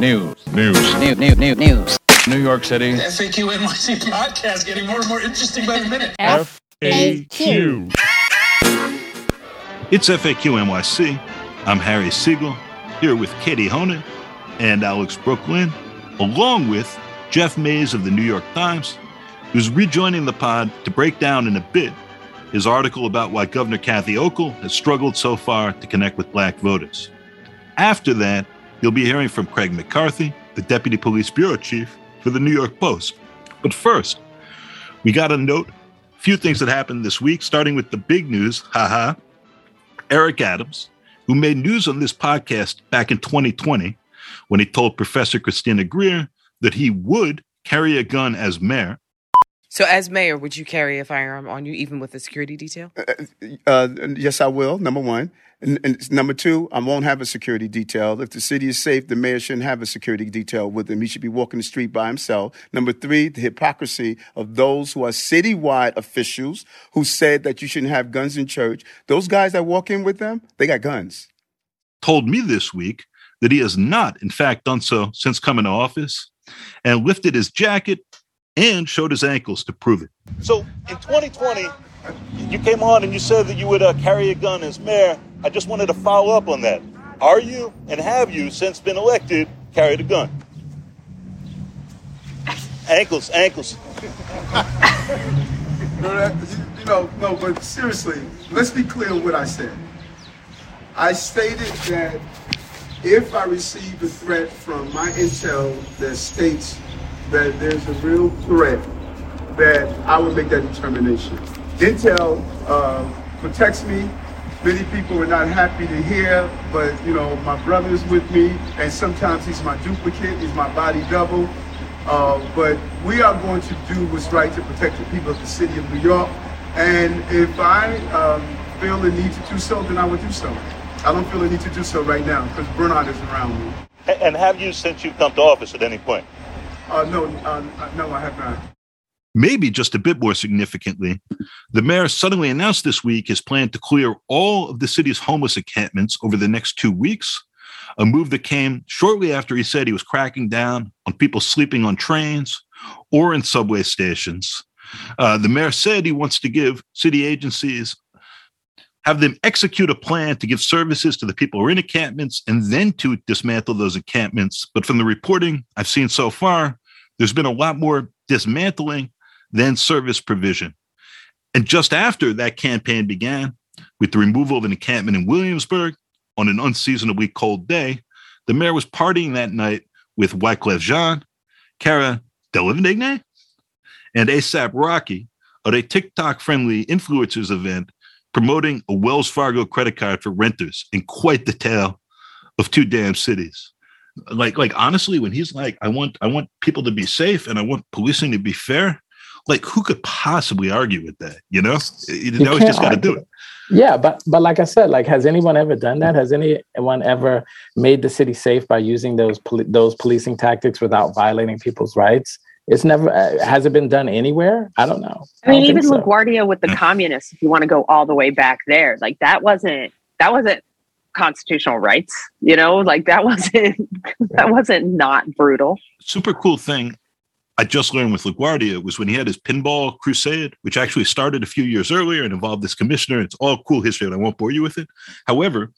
News. News. News, news, news, news. New York City. FAQ NYC podcast getting more and more interesting by the minute. FAQ. It's FAQ NYC. I'm Harry Siegel here with Katie Honan and Alex Brooklyn, along with Jeff Mays of the New York Times, who's rejoining the pod to break down in a bit his article about why Governor Kathy Hochul has struggled so far to connect with black voters. After that, you'll be hearing from Craig McCarthy, the Deputy Police Bureau Chief for the New York Post. But first, we got a note, a few things that happened this week, starting with the big news, haha. Eric Adams, who made news on this podcast back in 2020 when he told Professor Christina Greer that he would carry a gun as mayor. So, as mayor, would you carry a firearm on you, even with a security detail? Uh, yes, I will. Number one. And, and, number two, I won't have a security detail. If the city is safe, the mayor shouldn't have a security detail with him. He should be walking the street by himself. Number three, the hypocrisy of those who are citywide officials who said that you shouldn't have guns in church. Those guys that walk in with them, they got guns. Told me this week that he has not, in fact, done so since coming to office and lifted his jacket and showed his ankles to prove it. So in 2020, you came on and you said that you would uh, carry a gun as mayor. I just wanted to follow up on that. Are you and have you, since been elected, carried a gun? Ankles, ankles. you know, no, but seriously, let's be clear what I said. I stated that if I receive a threat from my intel that states that there's a real threat, that I would make that determination. Intel uh, protects me. Many people are not happy to hear, but you know, my brother is with me, and sometimes he's my duplicate, he's my body double. Uh, but we are going to do what's right to protect the people of the city of New York. And if I um, feel the need to do so, then I will do so. I don't feel the need to do so right now because Bernard isn't around me. And have you, since you've come to office at any point? Uh, no, uh, no, I have not. Maybe just a bit more significantly, the mayor suddenly announced this week his plan to clear all of the city's homeless encampments over the next two weeks, a move that came shortly after he said he was cracking down on people sleeping on trains or in subway stations. Uh, the mayor said he wants to give city agencies have them execute a plan to give services to the people who are in encampments and then to dismantle those encampments. But from the reporting I've seen so far, there's been a lot more dismantling than service provision. And just after that campaign began, with the removal of an encampment in Williamsburg on an unseasonably cold day, the mayor was partying that night with Wyclef Jean, Cara Delevingne, and ASAP Rocky at a TikTok friendly influencers event promoting a Wells Fargo credit card for renters in quite the tale of two damn cities. Like, like honestly, when he's like, I want, I want people to be safe and I want policing to be fair. Like, who could possibly argue with that? You know, you, know, it's just got to do it. Yeah, but but like I said, like has anyone ever done that? Has anyone ever made the city safe by using those poli- those policing tactics without violating people's rights? It's never uh, has it been done anywhere? I don't know. I, I mean, even so. LaGuardia with the communists, if you want to go all the way back there, like that wasn't that wasn't constitutional rights. You know, like that wasn't that wasn't not brutal. Super cool thing I just learned with LaGuardia was when he had his pinball crusade, which actually started a few years earlier and involved this commissioner. It's all cool history, and I won't bore you with it. However,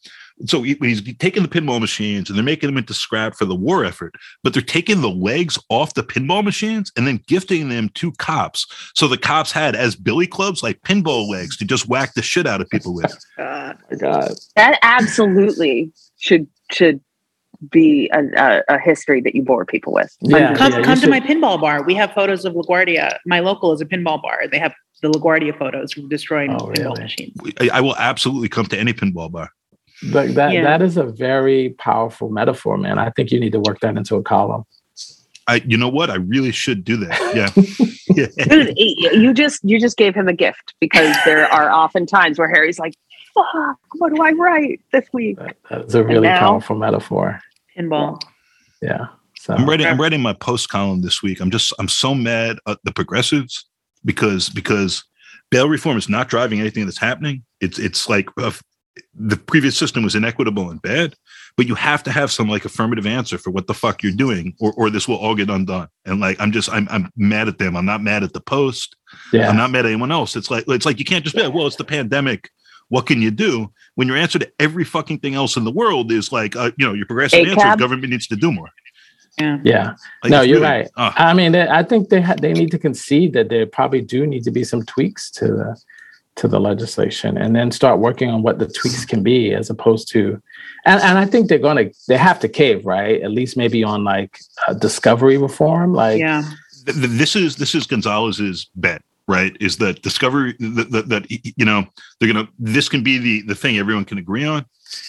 so he, he's taking the pinball machines and they're making them into scrap for the war effort, but they're taking the legs off the pinball machines and then gifting them to cops. So the cops had as billy clubs like pinball legs to just whack the shit out of people with. Oh God. That absolutely should should be a, a, a, history that you bore people with. Yeah, come yeah, come to my pinball bar. We have photos of LaGuardia. My local is a pinball bar. They have the LaGuardia photos from destroying oh, pinball really? machines. I, I, will absolutely come to any pinball bar. But that yeah. that is a very powerful metaphor, man. I think you need to work that into a column. I, you know what? I really should do that. Yeah. yeah. Dude, you just you just gave him a gift because there are often times where Harry's like, "Fuck, what do I write this week?" That, that's a really now, powerful metaphor pinball. Yeah. So I'm writing I'm writing my post column this week. I'm just I'm so mad at the progressives because because bail reform is not driving anything that's happening. It's it's like uh, the previous system was inequitable and bad, but you have to have some like affirmative answer for what the fuck you're doing, or or this will all get undone. And like I'm just I'm I'm mad at them. I'm not mad at the post. Yeah. I'm not mad at anyone else. It's like it's like you can't just be like, well, it's the pandemic. What can you do when your answer to every fucking thing else in the world is like, uh, you know, your progressive ACAB? answer is government needs to do more. Yeah. Yeah. Like, no, you're really- right. ah. I mean, they, I think they ha- they need to concede that there probably do need to be some tweaks to the to the legislation, and then start working on what the tweaks can be, as opposed to, and, and I think they're gonna they have to cave, right? At least maybe on like uh, discovery reform, like Yeah. th- th- this is this is Gonzalez's bet, right? Is that discovery that, that, that you know they're gonna this can be the the thing everyone can agree on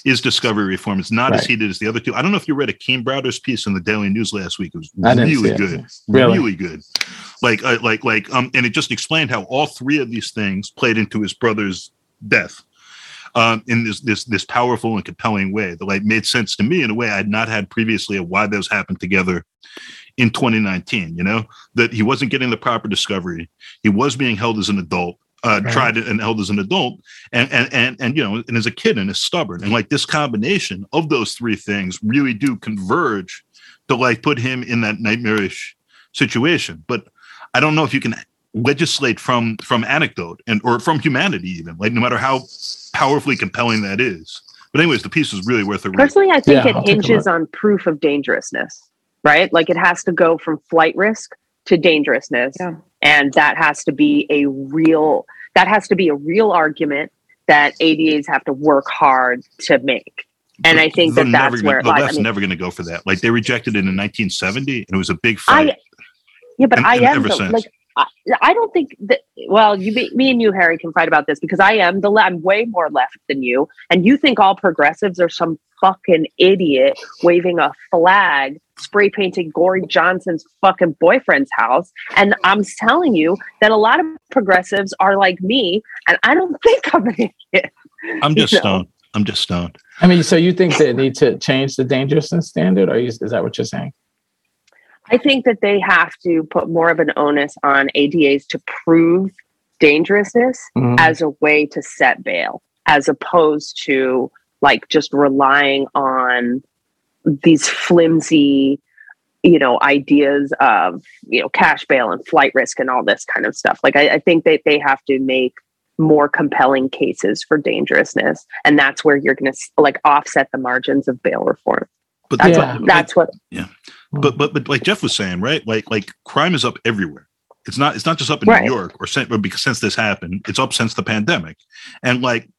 is discovery reform. It's not as heated as the other two. I don't know if you read Akeem Browder's piece in the Daily News last week. It was really it. good, Really? really good. Like uh, like like um, and it just explained how all three of these things played into his brother's death. Um, in this this this powerful and compelling way that like made sense to me in a way I'd not had previously of why those happened together in 2019 you know that he wasn't getting the proper discovery. He was being held as an adult uh Right. tried and held as an adult and and and and you know and as a kid and is stubborn. And like this combination of those three things really do converge to like put him in that nightmarish situation. But i don't know if you can legislate from from anecdote and or from humanity even like no matter how powerfully compelling that is. But anyways the piece is really worth a read. Personally, I think Yeah, it I'll hinges on proof of dangerousness, right? Like it has to go from flight risk to dangerousness. Yeah. And that has to be a real that has to be a real argument that ADAs have to work hard to make. And I think that that's gonna- where the like, I left's mean, never going to go for that. Like they rejected it in 1970, and it was a big fight. I yeah, but And- I and am ever the, since. like I, I don't think that. Well, you, me- me and you, Harry, can fight about this because I am the. I'm way more left than you, and you think all progressives are some fucking idiot waving a flag, spray painting Corey Johnson's fucking boyfriend's house. And I'm telling you that a lot of progressives are like me, and I don't think I'm an idiot. I'm just you know. stoned. I'm just stoned. I mean, so you think they need to change the dangerousness standard, or is, is that what you're saying? I think that they have to put more of an onus on ADAs to prove dangerousness Mhm. as a way to set bail, as opposed to like just relying on these flimsy, you know, ideas of, you know, cash bail and flight risk and all this kind of stuff. Like, I, I think that they have to make more compelling cases for dangerousness. And that's where you're going to like offset the margins of bail reform. But That's Yeah. what, that's what, but but but like Jeff was saying, right? Like like crime is up everywhere. It's not it's not just up in Right. New York or, because since this happened. It's up since the pandemic, and like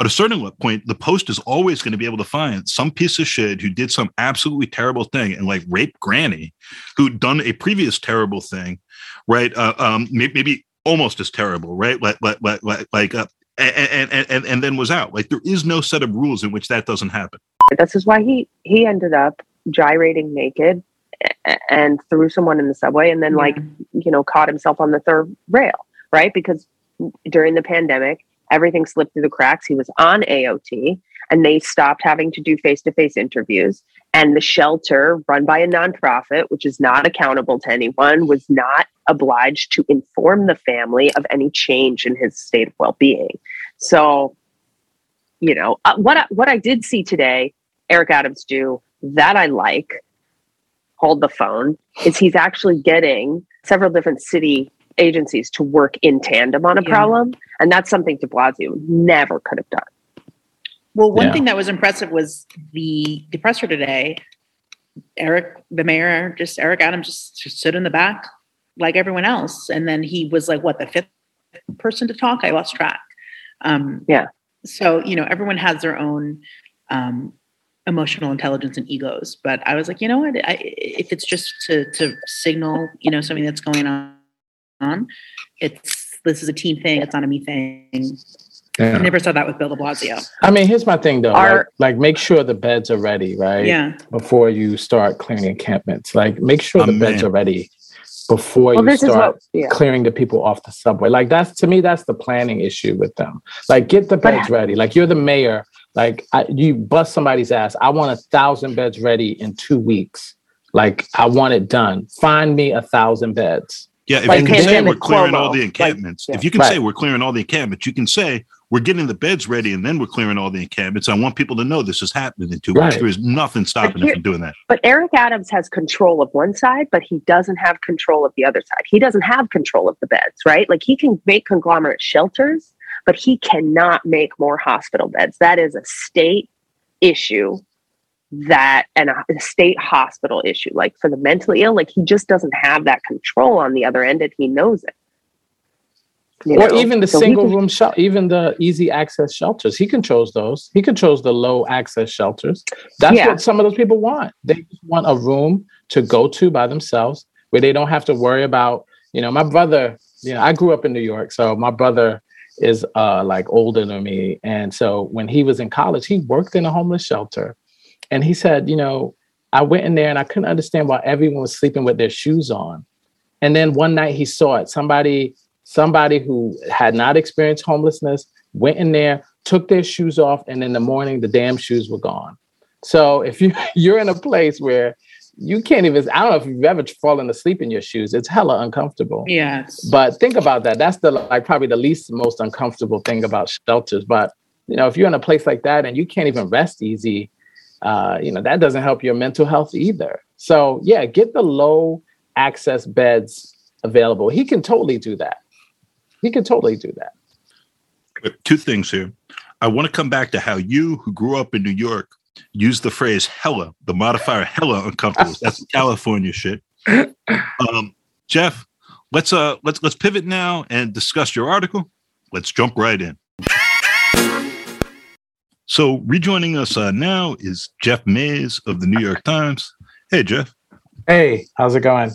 at a certain point, the Post is always going to be able to find some piece of shit who did some absolutely terrible thing and like raped Granny, who'd done a previous terrible thing, right? Uh, um, maybe almost as terrible, right? Like like like like, uh, and, and and and then was out. Like there is no set of rules in which that doesn't happen. this is why he he ended up gyrating naked and threw someone in the subway and then like you know caught himself on the third rail right? Because during the pandemic everything slipped through the cracks. He was on AOT and they stopped having to do face-to-face interviews. And the shelter run by a nonprofit which is not accountable to anyone was not obliged to inform the family of any change in his state of well-being. So you know uh, what I, what I did see today Eric Adams do that I like hold the phone is he's actually getting several different city agencies to work in tandem on a Yeah. problem and that's something de Blasio never could have done Well, one Yeah. thing that was impressive was the depressor today. Eric, the mayor, just Eric Adams, just, just stood in the back like everyone else, and then he was like, "What the fifth person to talk?" I lost track. Um, Yeah. So you know, everyone has their own um, emotional intelligence and egos, but I was like, you know what? I, if it's just to to signal, you know, something that's going on, on, it's this is a team thing. It's not a me thing. Yeah. I never saw that with Bill De Blasio. I mean, here's my thing though. Our- like, like, make sure the beds are ready, right? Yeah. Before you start clearing encampments, like make sure the beds are ready before well you start what yeah clearing the people off the subway. Like that's to me, that's the planning issue with them. Like, get the beds ready. Like you're the mayor. Like I, you bust somebody's ass. I want a thousand beds ready in two weeks. Like I want it done. Find me a thousand beds. Yeah, if Like you can say we're clearing all Cuomo. the Like, encampments, yeah. if you can Right. say we're clearing all the encampments, you can say we're getting the beds ready and then we're clearing all the encampments. I want people to know this is happening in two Right. weeks. There is nothing stopping here- us from doing that. But Eric Adams has control of one side, but he doesn't have control of the other side. He doesn't have control of the beds, right? Like he can make congregate shelters, but he cannot make more hospital beds. That is a state issue that and a a state hospital issue like for the mentally ill like he just doesn't have that control on the other end and he knows it You or know? even the So single can- room shel- even the easy access shelters. He controls those. He controls the low access shelters. That's Yeah. what some of those people want. They just want a room to go to by themselves where they don't have to worry about, you know, my brother, you know, I grew up in New York, so my brother is uh like older than me and so when he was in college, he worked in a homeless shelter. And he said, you know, I went in there and I couldn't understand why everyone was sleeping with their shoes on. And then one night he saw it. Somebody, somebody who had not experienced homelessness went in there, took their shoes off, and in the morning the damn shoes were gone. So if you you're in a place where you can't even, I don't know if you've ever fallen asleep in your shoes. It's hella uncomfortable. Yes. But think about that. That's the like probably the least most uncomfortable thing about shelters. But you know, if you're in a place like that and you can't even rest easy, uh, you know, that doesn't help your mental health either. So yeah, get the low access beds available. He can totally do that. He can totally do that. Two things here. I want to come back to how you, who grew up in New York, use the phrase hella, the modifier hella uncomfortable. That's California shit. Um, Jeff, let's uh let's let's pivot now and discuss your article. Let's jump right in. So rejoining us uh, now is Jeff Mays of the New York Times. Hey Jeff, Hey, how's it going?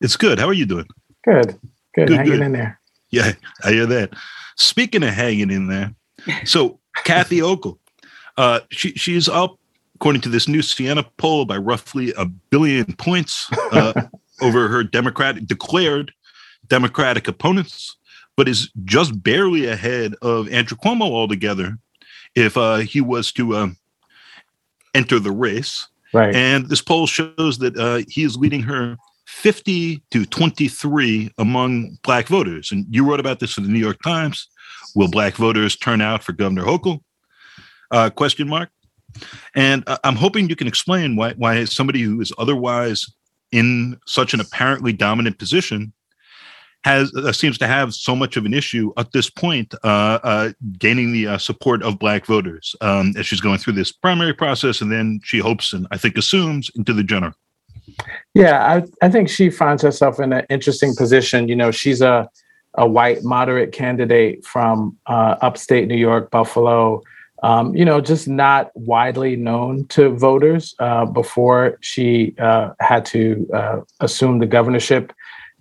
it's good. How are you doing? Good. Good. Good, Hanging good. in there. Yeah, I hear that. Speaking of hanging in there, so Kathy Hochul, uh, she she's up according to this new Siena poll by roughly a billion points uh, over her Democratic declared Democratic opponents, but is just barely ahead of Andrew Cuomo altogether. If uh, he was to uh, enter the race, Right. and this poll shows that uh, he is leading her 50 to 23 among black voters. And you wrote about this in the New York Times. Will black voters turn out for Governor Hochul? Uh, question mark. And I'm hoping you can explain why, why somebody who is otherwise in such an apparently dominant position has uh, seems to have so much of an issue at this point uh, uh, gaining the uh, support of black voters um, as she's going through this primary process and then she hopes and I think assumes into the general. Yeah, I, I think she finds herself in an interesting position. You know, she's a, a white moderate candidate from uh, upstate New York, Buffalo. Um, you know, just not widely known to voters uh, before she uh, had to uh, assume the governorship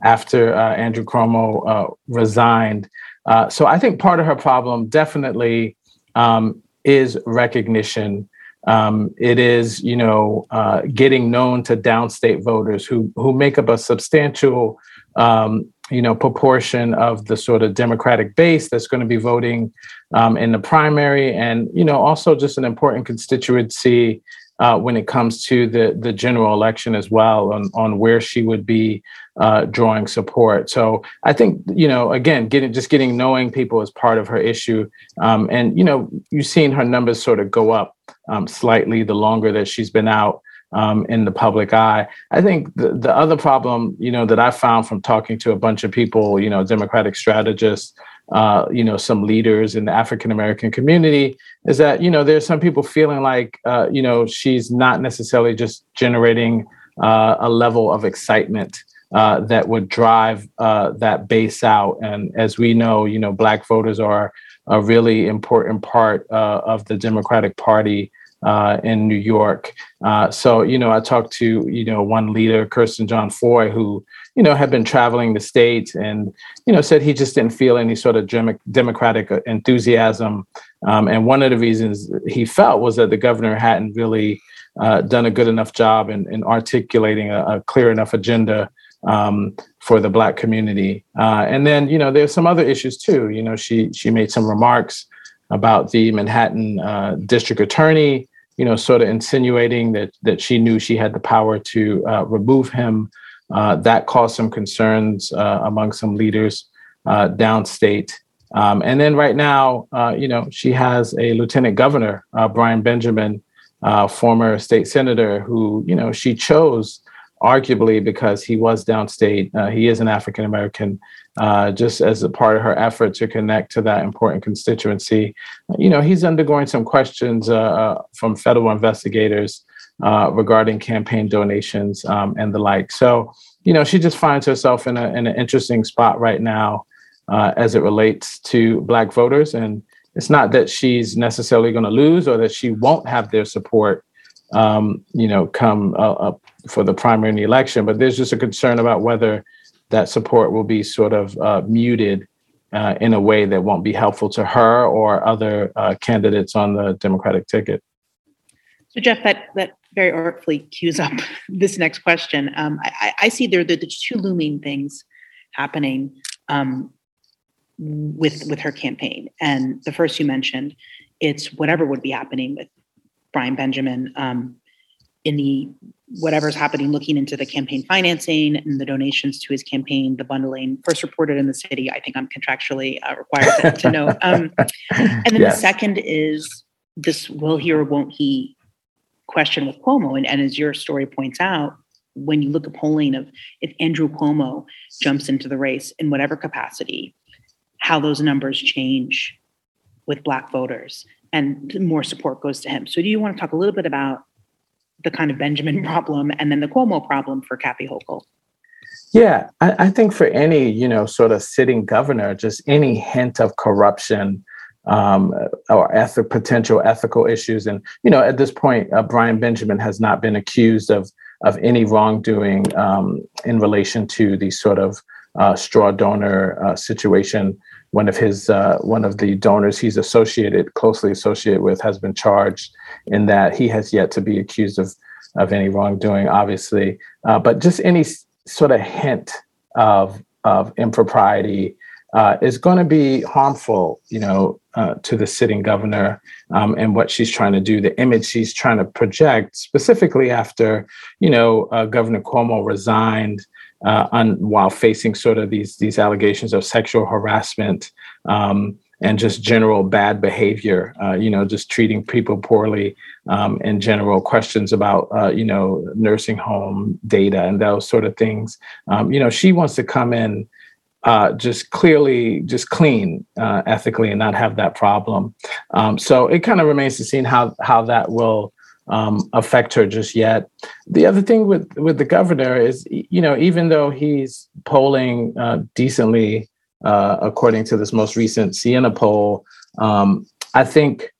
after uh, Andrew Cuomo uh, resigned. Uh, so I think part of her problem definitely um, is recognition um, it is, you know, getting known to downstate voters who who make up a substantial, um, you know, proportion of the sort of Democratic base that's going to be voting um, in the primary, and you know, also just an important constituency uh, when it comes to the the general election as well on on where she would be uh, drawing support. So I think you know, again, getting just getting knowing people is part of her issue, um, and you know, you've seen her numbers sort of go up um, slightly the longer that she's been out um, in the public eye. I think the, the other problem, you know, that I found from talking to a bunch of people, you know, Democratic strategists, uh, you know, some leaders in the African American community, is that you know there's some people feeling like uh, you know she's not necessarily just generating uh, a level of excitement. Uh, that would drive uh, that base out, and as we know, you know, Black voters are a really important part uh, of the Democratic Party uh, in New York. Uh, so, you know, I talked to, you know, one leader, Kirsten John Foy, who, you know, had been traveling the state and, you know, said he just didn't feel any sort of dem- Democratic enthusiasm. Um, and one of the reasons he felt was that the governor hadn't really uh, done a good enough job in, in articulating a, a clear enough agenda um, for the black community. Uh, and then, you know, there's some other issues too. You know, she she made some remarks about the Manhattan uh, district attorney, you know, sort of insinuating that that she knew she had the power to uh, remove him. Uh, that caused some concerns uh, among some leaders uh, downstate. Um, and then right now, uh, you know, she has a lieutenant governor, Brian Benjamin, former state senator, who you know she chose arguably because he was downstate. Uh, he is an African American, uh, just as a part of her effort to connect to that important constituency. You know, he's undergoing some questions uh, from federal investigators regarding campaign donations um, and the like. So, you know, she just finds herself in, a, in an interesting spot right now as it relates to Black voters and it's not that she's necessarily going to lose or that she won't have their support um, you know come uh, up for the primary in the election but there's just a concern about whether that support will be sort of uh, muted uh, in a way that won't be helpful to her or other uh, candidates on the democratic ticket so jeff that that very artfully cues up this next question um, I, I, see there, there the two looming things happening um, with with her campaign. And the first you mentioned, it's whatever would be happening with Brian Benjamin um, in the whatever's happening, looking into the campaign financing and the donations to his campaign, the bundling first reported in the city. I think I'm contractually uh, required to, to know. Um, and then yes. the second is this: will he or won't he question with Cuomo? And, and as your story points out, when you look at polling of if Andrew Cuomo jumps into the race in whatever capacity, how those numbers change with Black voters and more support goes to him. So, do you want to talk a little bit about the kind of Benjamin problem and then the Cuomo problem for Kathy Hochul? Yeah, I, I think for any you know sort of sitting governor, just any hint of corruption um, or ethic, potential ethical issues, and you know at this point, uh, Brian Benjamin has not been accused of of any wrongdoing um, in relation to the sort of uh, straw donor uh, situation. One of his uh, one of the donors he's associated closely associated with has been charged in that he has yet to be accused of of any wrongdoing, obviously. Uh, but just any sort of hint of of impropriety uh, is going to be harmful, you know, uh, to the sitting governor um, and what she's trying to do, the image she's trying to project, specifically after, you know, uh, Governor Cuomo resigned uh, on, while facing sort of these these allegations of sexual harassment um, and just general bad behavior. Uh, you know, just treating people poorly um, and general questions about uh, you know nursing home data and those sort of things. Um, you know, she wants to come in. Uh, just clearly, just clean uh, ethically, and not have that problem. Um, so it kind of remains to see how how that will um, affect her just yet. The other thing with with the governor is, you know, even though he's polling uh, decently uh, according to this most recent Siena poll, um, I think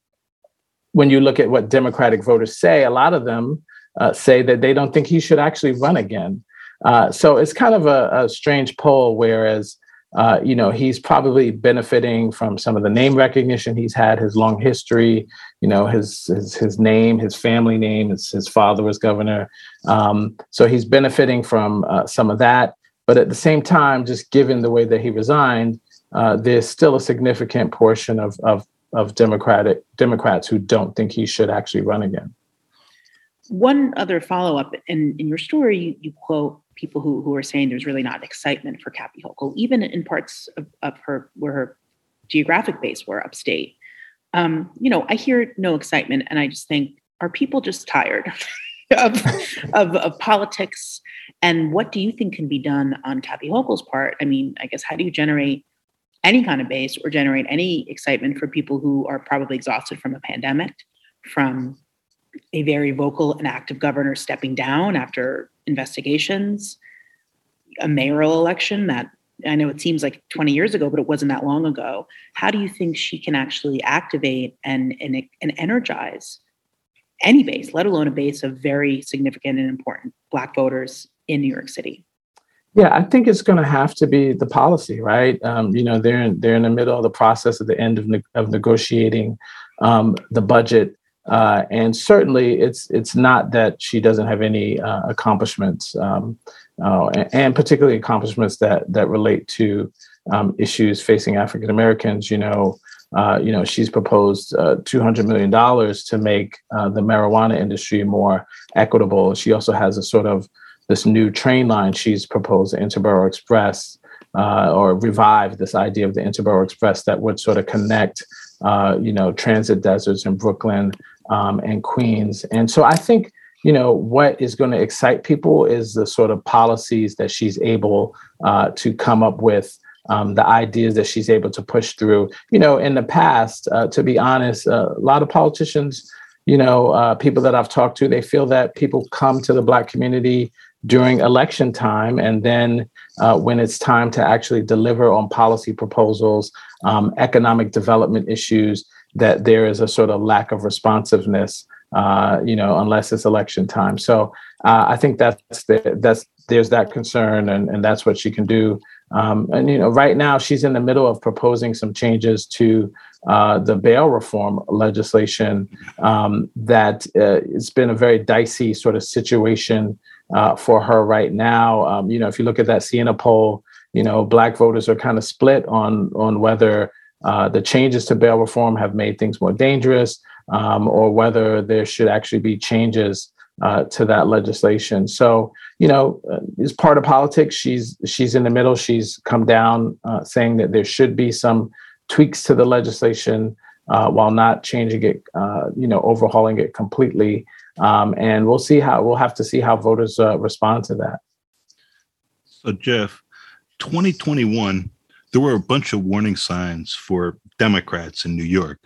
when you look at what Democratic voters say, a lot of them uh, say that they don't think he should actually run again. Uh, so it's kind of a, a strange poll, whereas uh, you know, he's probably benefiting from some of the name recognition he's had, his long history, you know, his his, his name, his family name, his, his father was governor. Um, so he's benefiting from uh, some of that. But at the same time, just given the way that he resigned, uh, there's still a significant portion of, of, of Democratic Democrats who don't think he should actually run again. One other follow up in, in your story, you, you quote people who, who are saying there's really not excitement for Kathy Hochul, even in parts of, of her where her geographic base were upstate. Um, you know, I hear no excitement, and I just think, are people just tired of, of, of politics? And what do you think can be done on Kathy Hochul's part? I mean, I guess how do you generate any kind of base or generate any excitement for people who are probably exhausted from a pandemic, from a very vocal and active governor stepping down after investigations, a mayoral election that I know it seems like 20 years ago, but it wasn't that long ago. How do you think she can actually activate and, and, and energize any base, let alone a base of very significant and important Black voters in New York City? Yeah, I think it's going to have to be the policy, right? Um, you know, they're in, they're in the middle of the process at the end of, ne- of negotiating um, the budget uh, and certainly, it's it's not that she doesn't have any uh, accomplishments, um, uh, and, particularly accomplishments that that relate to um, issues facing African Americans. You know, uh, you know, she's proposed uh, two hundred million dollars to make uh, the marijuana industry more equitable. She also has a sort of this new train line she's proposed, the Interborough Express, or revive this idea of the Interborough Express that would sort of connect, you know, transit deserts in Brooklyn um, and Queens. And so I think, you know, what is going to excite people is the sort of policies that she's able uh, to come up with. Um, the ideas that she's able to push through. You know, in the past, uh, to be honest, uh, a lot of politicians, you know, uh, people that I've talked to, they feel that people come to the Black community during election time. And then uh, when it's time to actually deliver on policy proposals, um, economic development issues, that there is a sort of lack of responsiveness, uh, you know, unless it's election time. So uh, I think that's the, that's there's that concern, and, and that's what she can do. Um, and you know, right now she's in the middle of proposing some changes to uh, the bail reform legislation. Um, that uh, it's been a very dicey sort of situation uh, for her right now. Um, you know, if you look at that Siena poll, you know, black voters are kind of split on on whether uh, the changes to bail reform have made things more dangerous, um, or whether there should actually be changes uh, to that legislation. So, you know, uh, as part of politics, she's she's in the middle. She's come down uh, saying that there should be some tweaks to the legislation uh, while not changing it, uh, you know, overhauling it completely. Um, and we'll see how we'll have to see how voters uh, respond to that. So, Jeff, 2021, there were a bunch of warning signs for Democrats in New York.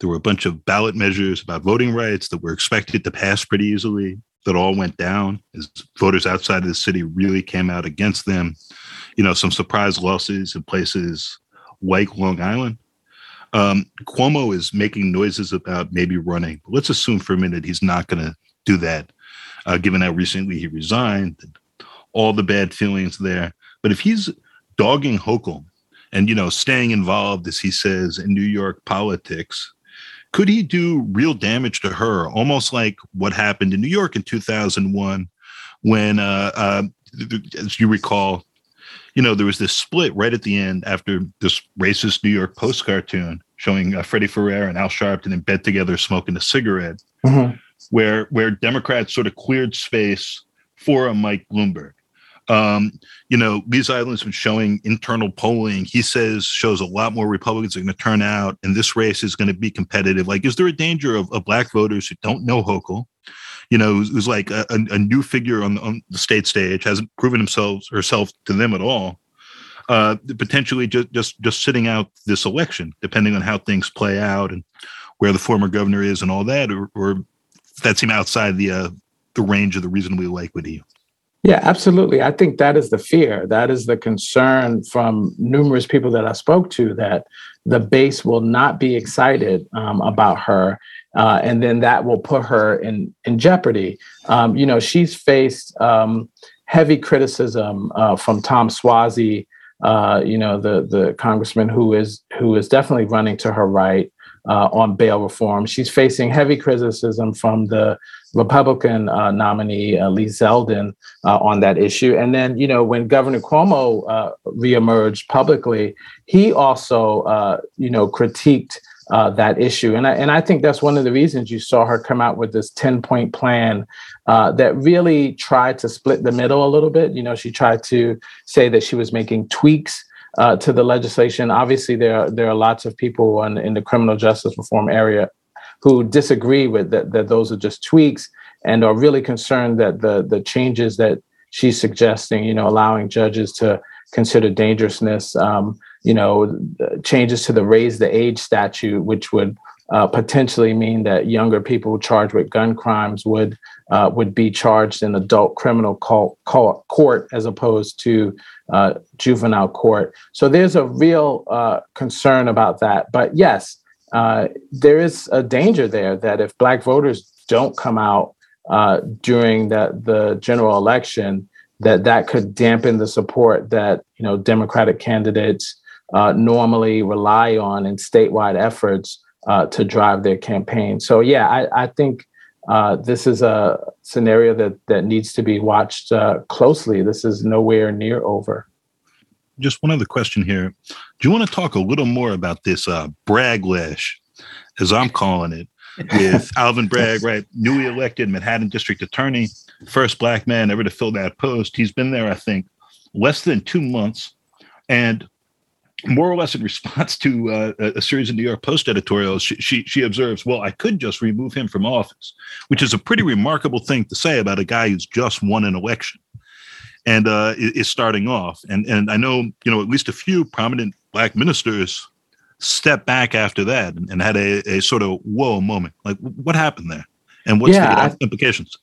There were a bunch of ballot measures about voting rights that were expected to pass pretty easily that all went down as voters outside of the city really came out against them. You know, some surprise losses in places like Long Island. Um, Cuomo is making noises about maybe running. Let's assume for a minute he's not going to do that, uh, given how recently he resigned, all the bad feelings there. But if he's dogging Hochul and you know staying involved, as he says, in New York politics, could he do real damage to her? Almost like what happened in New York in 2001, when, uh, uh, as you recall, you know, there was this split right at the end after this racist New York Post cartoon showing uh, Freddie Ferrer and Al Sharpton in bed together smoking a cigarette, mm-hmm. where where Democrats sort of cleared space for a Mike Bloomberg. Um, you know, Lee Zeldin's been showing internal polling. He says shows a lot more Republicans are going to turn out, and this race is going to be competitive. Like, is there a danger of, of black voters who don't know Hochul? you know, who's, like a, a, new figure on the, on the state stage, hasn't proven himself herself to them at all. Uh, potentially just just just sitting out this election, depending on how things play out and where the former governor is and all that, or, or that seem outside the uh, the range of the reasonably likely. Yeah, absolutely. I think that is the fear. That is the concern from numerous people that I spoke to that the base will not be excited um, about her uh, and then that will put her in in jeopardy. Um, you know, she's faced um, heavy criticism uh, from Tom Suozzi, uh, you know, the the congressman who is who is definitely running to her right uh, on bail reform. She's facing heavy criticism from the Republican uh, nominee uh, Lee Zeldin on that issue. And then, you know, when Governor Cuomo reemerged publicly, he also, you know, critiqued uh, that issue. And I, and I think that's one of the reasons you saw her come out with this 10 point plan uh, that really tried to split the middle a little bit. You know, she tried to say that she was making tweaks uh, to the legislation. Obviously, there are, there are lots of people in, in the criminal justice reform area who disagree with that, that those are just tweaks and are really concerned that the, the changes that she's suggesting, you know, allowing judges to consider dangerousness, um, you know, changes to the raise the age statute, which would uh, potentially mean that younger people charged with gun crimes would uh, would be charged in adult criminal court as opposed to uh, juvenile court. So there's a real uh, concern about that. But yes, uh, there is a danger there that if Black voters don't come out uh, during that the general election, that that could dampen the support that you know Democratic candidates uh, normally rely on in statewide efforts uh, to drive their campaign. So yeah, I, I think uh, this is a scenario that that needs to be watched uh, closely. This is nowhere near over. Just one other question here. Do you want to talk a little more about this uh, Braglash, as I'm calling it, with Alvin Bragg, right, newly elected Manhattan District Attorney, first black man ever to fill that post. He's been there, I think, less than two months And more or less in response to uh, a series of New York Post editorials, she, she, she observes, "Well, I could just remove him from office," which is a pretty remarkable thing to say about a guy who's just won an election and uh, is starting off. And and I know you know at least a few prominent black ministers stepped back after that and, had a, a sort of whoa moment. Like, what happened there, and what's yeah, the I, implications?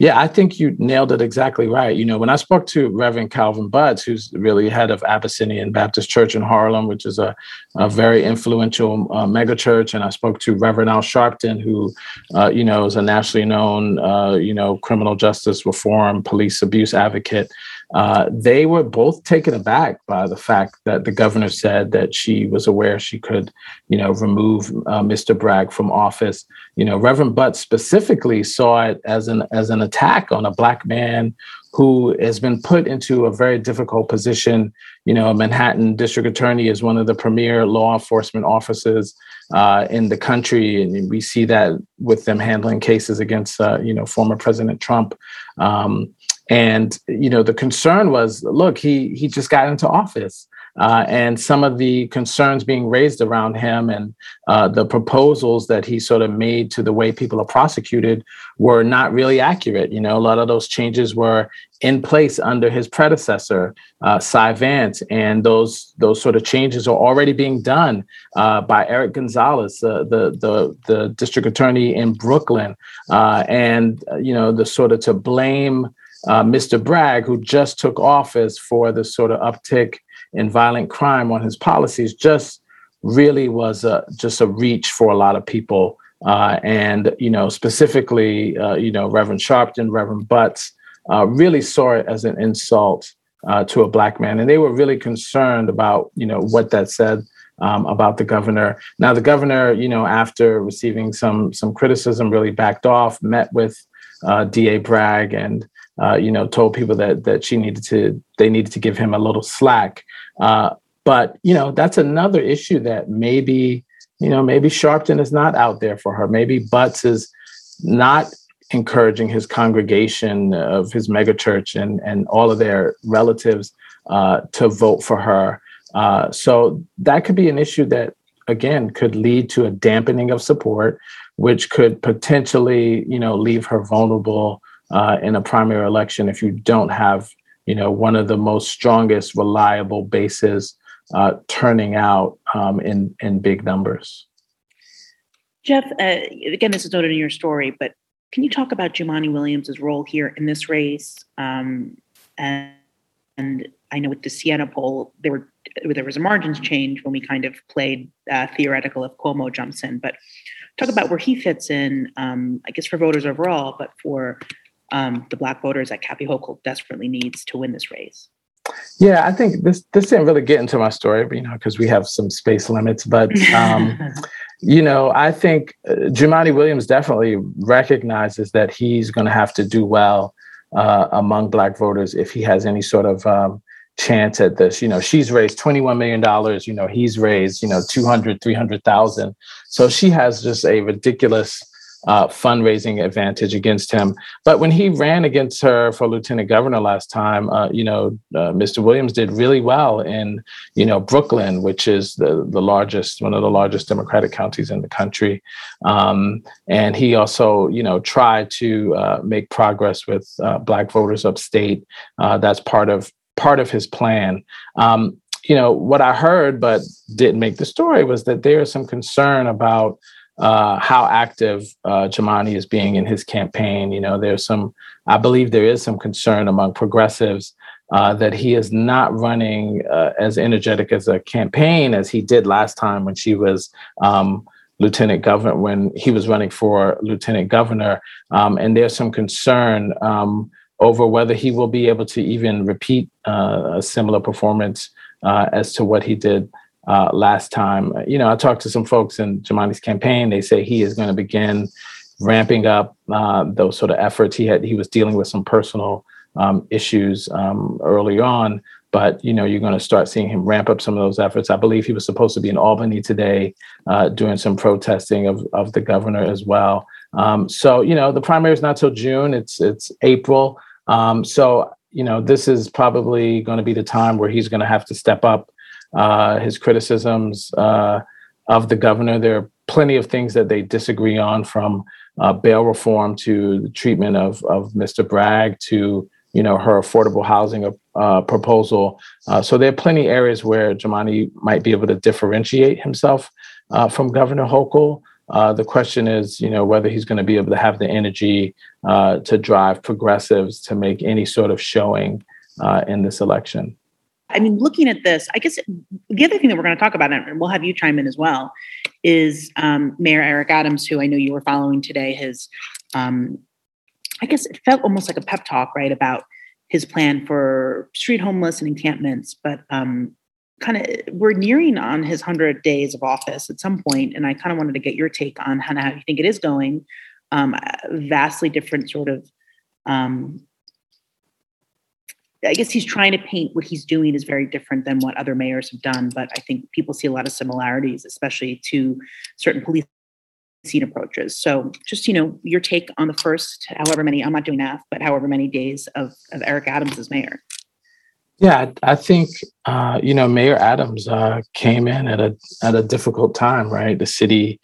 Yeah, I think you nailed it exactly right. You know, when I spoke to Reverend Calvin Butts, who's really head of Abyssinian Baptist Church in Harlem, which is a, a very influential uh, megachurch, and I spoke to Reverend Al Sharpton, who, uh, you know, is a nationally known, uh, you know, criminal justice reform, police abuse advocate. Uh, they were both taken aback by the fact that the governor said that she was aware she could, you know, remove uh, Mr. Bragg from office. You know, Reverend Butts specifically saw it as an as an attack on a black man who has been put into a very difficult position. You know, Manhattan District Attorney is one of the premier law enforcement offices uh, in the country, and we see that with them handling cases against, uh, you know, former President Trump. Um, and you know, the concern was, look, he he just got into office. Uh, and some of the concerns being raised around him and uh, the proposals that he sort of made to the way people are prosecuted were not really accurate. You know, a lot of those changes were in place under his predecessor, uh, Cy Vance, and those those sort of changes are already being done uh, by Eric Gonzalez, the the the district attorney in Brooklyn, uh, and uh, you know the sort of to blame uh, Mr. Bragg, who just took office for the sort of uptick in violent crime on his policies, just really was a, just a reach for a lot of people. Uh, and you know, specifically, uh, you know, Reverend Sharpton, Reverend Butts, uh, really saw it as an insult uh, to a black man, and they were really concerned about you know what that said um, about the governor. Now, the governor, you know, after receiving some some criticism, really backed off, met with uh, D.A. Bragg, and uh, you know, told people that that she needed to they needed to give him a little slack. Uh, but you know, that's another issue that maybe you know maybe Sharpton is not out there for her. Maybe Butts is not encouraging his congregation of his megachurch and and all of their relatives uh, to vote for her. Uh, so that could be an issue that again could lead to a dampening of support, which could potentially you know leave her vulnerable uh, in a primary election if you don't have, you know, one of the most strongest, reliable bases uh, turning out um, in in big numbers. Jeff, uh, again, this is noted in your story, but can you talk about Jumaane Williams' role here in this race? Um, and, and, I know with the Siena poll, there were there was a margins change when we kind of played uh, theoretical if Cuomo jumps in, but talk about where he fits in. Um, I guess for voters overall, but for um, the black voters that Kathy Hochul desperately needs to win this race? Yeah, I think this this didn't really get into my story, you know, because we have some space limits. But um, you know, I think uh, Jumaane Williams definitely recognizes that he's going to have to do well uh, among Black voters if he has any sort of um, chance at this. You know, she's raised $21 million. You know, he's raised, you know, 200, 300,000. So she has just a ridiculous uh, fundraising advantage against him. But when he ran against her for lieutenant governor last time, uh, you know, uh, Mr. Williams did really well in, you know, Brooklyn, which is the the largest, one of the largest Democratic counties in the country. Um, and he also, you know, tried to uh, make progress with uh, Black voters upstate. Uh, that's part of part of his plan. Um, you know, what I heard but didn't make the story was that there is some concern about uh, how active uh, Jumaane is being in his campaign. You know, there's some, I believe there is some concern among progressives uh, that he is not running uh, as energetic as a campaign as he did last time when she was um, lieutenant governor, when he was running for lieutenant governor. Um, and there's some concern um, over whether he will be able to even repeat uh, a similar performance uh, as to what he did uh, last time. You know, I talked to some folks in Jumaane's campaign. They say he is going to begin ramping up uh, those sort of efforts. He had he was dealing with some personal um, issues um, early on, but you know, you're going to start seeing him ramp up some of those efforts. I believe he was supposed to be in Albany today uh, doing some protesting of of the governor as well. Um, so you know, the primary is not till June. It's it's April. Um, so you know, this is probably going to be the time where he's going to have to step up uh, his criticisms uh, of the governor. There are plenty of things that they disagree on, from uh, bail reform to the treatment of of Mr. Bragg to you know her affordable housing uh, proposal. Uh, so there are plenty areas where Jumaane might be able to differentiate himself from Governor Hochul. The question is, you know, whether he's going to be able to have the energy to drive progressives to make any sort of showing in this election. I mean, looking at this, I guess the other thing that we're going to talk about, and we'll have you chime in as well, is um, Mayor Eric Adams, who I know you were following today. His, um, I guess it felt almost like a pep talk, right, about his plan for street homeless and encampments. But um, kind of, we're nearing on his 100 days of office at some point, and I kind of wanted to get your take on how, how you think it is going. Um, vastly different sort of um, I guess he's trying to paint what he's doing is very different than what other mayors have done, but I think people see a lot of similarities, especially to certain police scene approaches. So just, you know, your take on the first, however many, I'm not doing math, but however many days of, of Eric Adams as mayor. Yeah, I think uh, you know Mayor Adams uh, came in at a at a difficult time, right? The city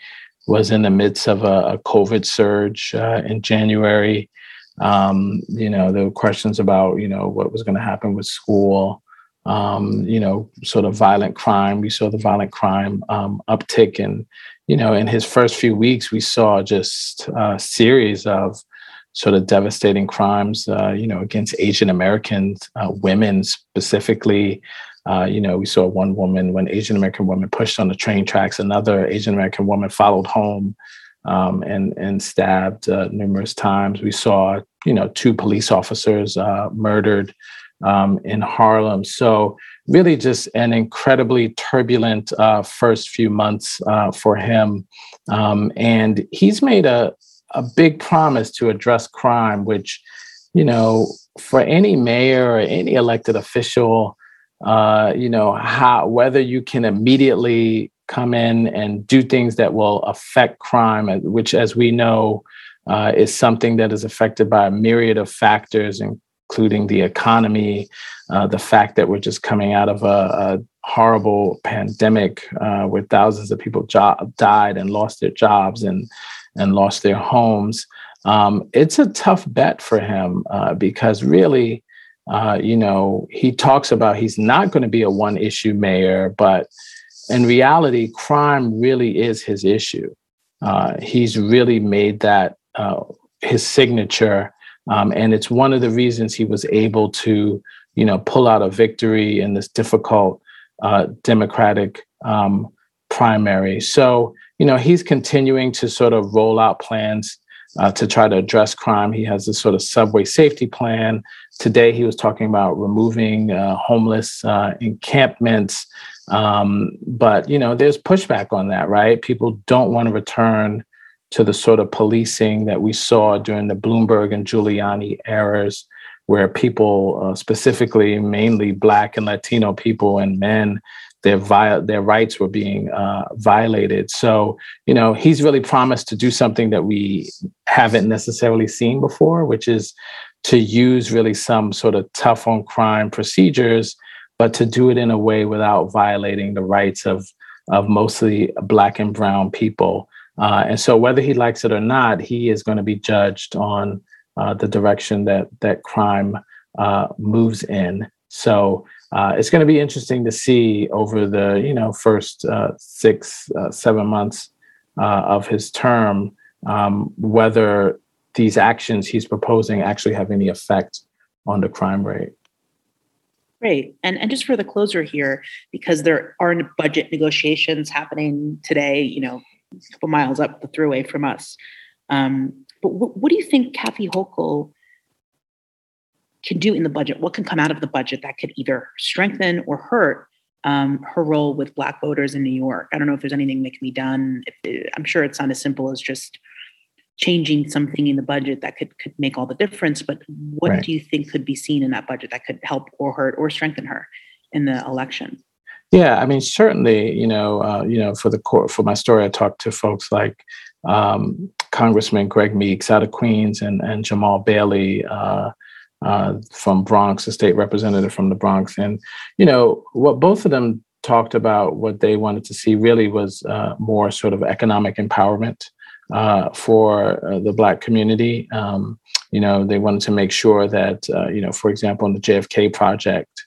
was in the midst of a, a COVID surge uh, in January. Um, you know, were questions about, you know, what was going to happen with school, um, you know, sort of violent crime. We saw the violent crime um, uptick. And, you know, in his first few weeks, we saw just a series of sort of devastating crimes, uh, you know, against Asian Americans, uh, women specifically. Uh, you know, we saw one woman, when Asian American woman pushed on the train tracks, another Asian American woman followed home um, and and stabbed uh, numerous times. We saw you know two police officers uh, murdered um, in Harlem. So really, just an incredibly turbulent uh, first few months uh, for him, um, and he's made a a big promise to address crime, which you know for any mayor or any elected official. Uh, you know how whether you can immediately come in and do things that will affect crime, which, as we know, uh, is something that is affected by a myriad of factors, including the economy, uh, the fact that we're just coming out of a, a horrible pandemic uh, where thousands of people jo- died and lost their jobs and and lost their homes. Um, it's a tough bet for him uh, because really, uh, you know, he talks about he's not going to be a one issue mayor, but in reality, crime really is his issue. Uh, he's really made that uh, his signature, um, and it's one of the reasons he was able to, you know, pull out a victory in this difficult uh, Democratic um, primary. So, you know, he's continuing to sort of roll out plans uh, to try to address crime. He has this sort of subway safety plan. Today, he was talking about removing uh, homeless uh, encampments. Um, but you know, there's pushback on that, right? People don't want to return to the sort of policing that we saw during the Bloomberg and Giuliani eras, where people, uh, specifically mainly Black and Latino people and men, their their rights were being uh, violated. So, you know, he's really promised to do something that we haven't necessarily seen before, which is to use really some sort of tough on crime procedures but to do it in a way without violating the rights of of mostly black and brown people. Uh, and so, whether he likes it or not, he is going to be judged on uh, the direction that that crime uh, moves in. So, uh, it's going to be interesting to see over the you know first uh, six uh, seven months of his term um, whether these actions he's proposing actually have any effect on the crime rate. Great. And and just for the closer here, because there are budget negotiations happening today, you know, a couple miles up the thruway from us. Um, but w- what do you think Kathy Hochul can do in the budget? What can come out of the budget that could either strengthen or hurt um, her role with Black voters in New York? I don't know if there's anything that can be done. It, I'm sure it's not as simple as just changing something in the budget that could could make all the difference but what right. do you think could be seen in that budget that could help or hurt or strengthen her in the election yeah i mean certainly you know uh, you know for the court for my story i talked to folks like um, congressman greg meeks out of queens and, and jamaal bailey uh, uh, from Bronx, a state representative from the Bronx, and you know what both of them talked about. What they wanted to see really was uh, more sort of economic empowerment uh, for uh, the Black community. Um, you know, they wanted to make sure that uh, you know, for example, in the JFK project,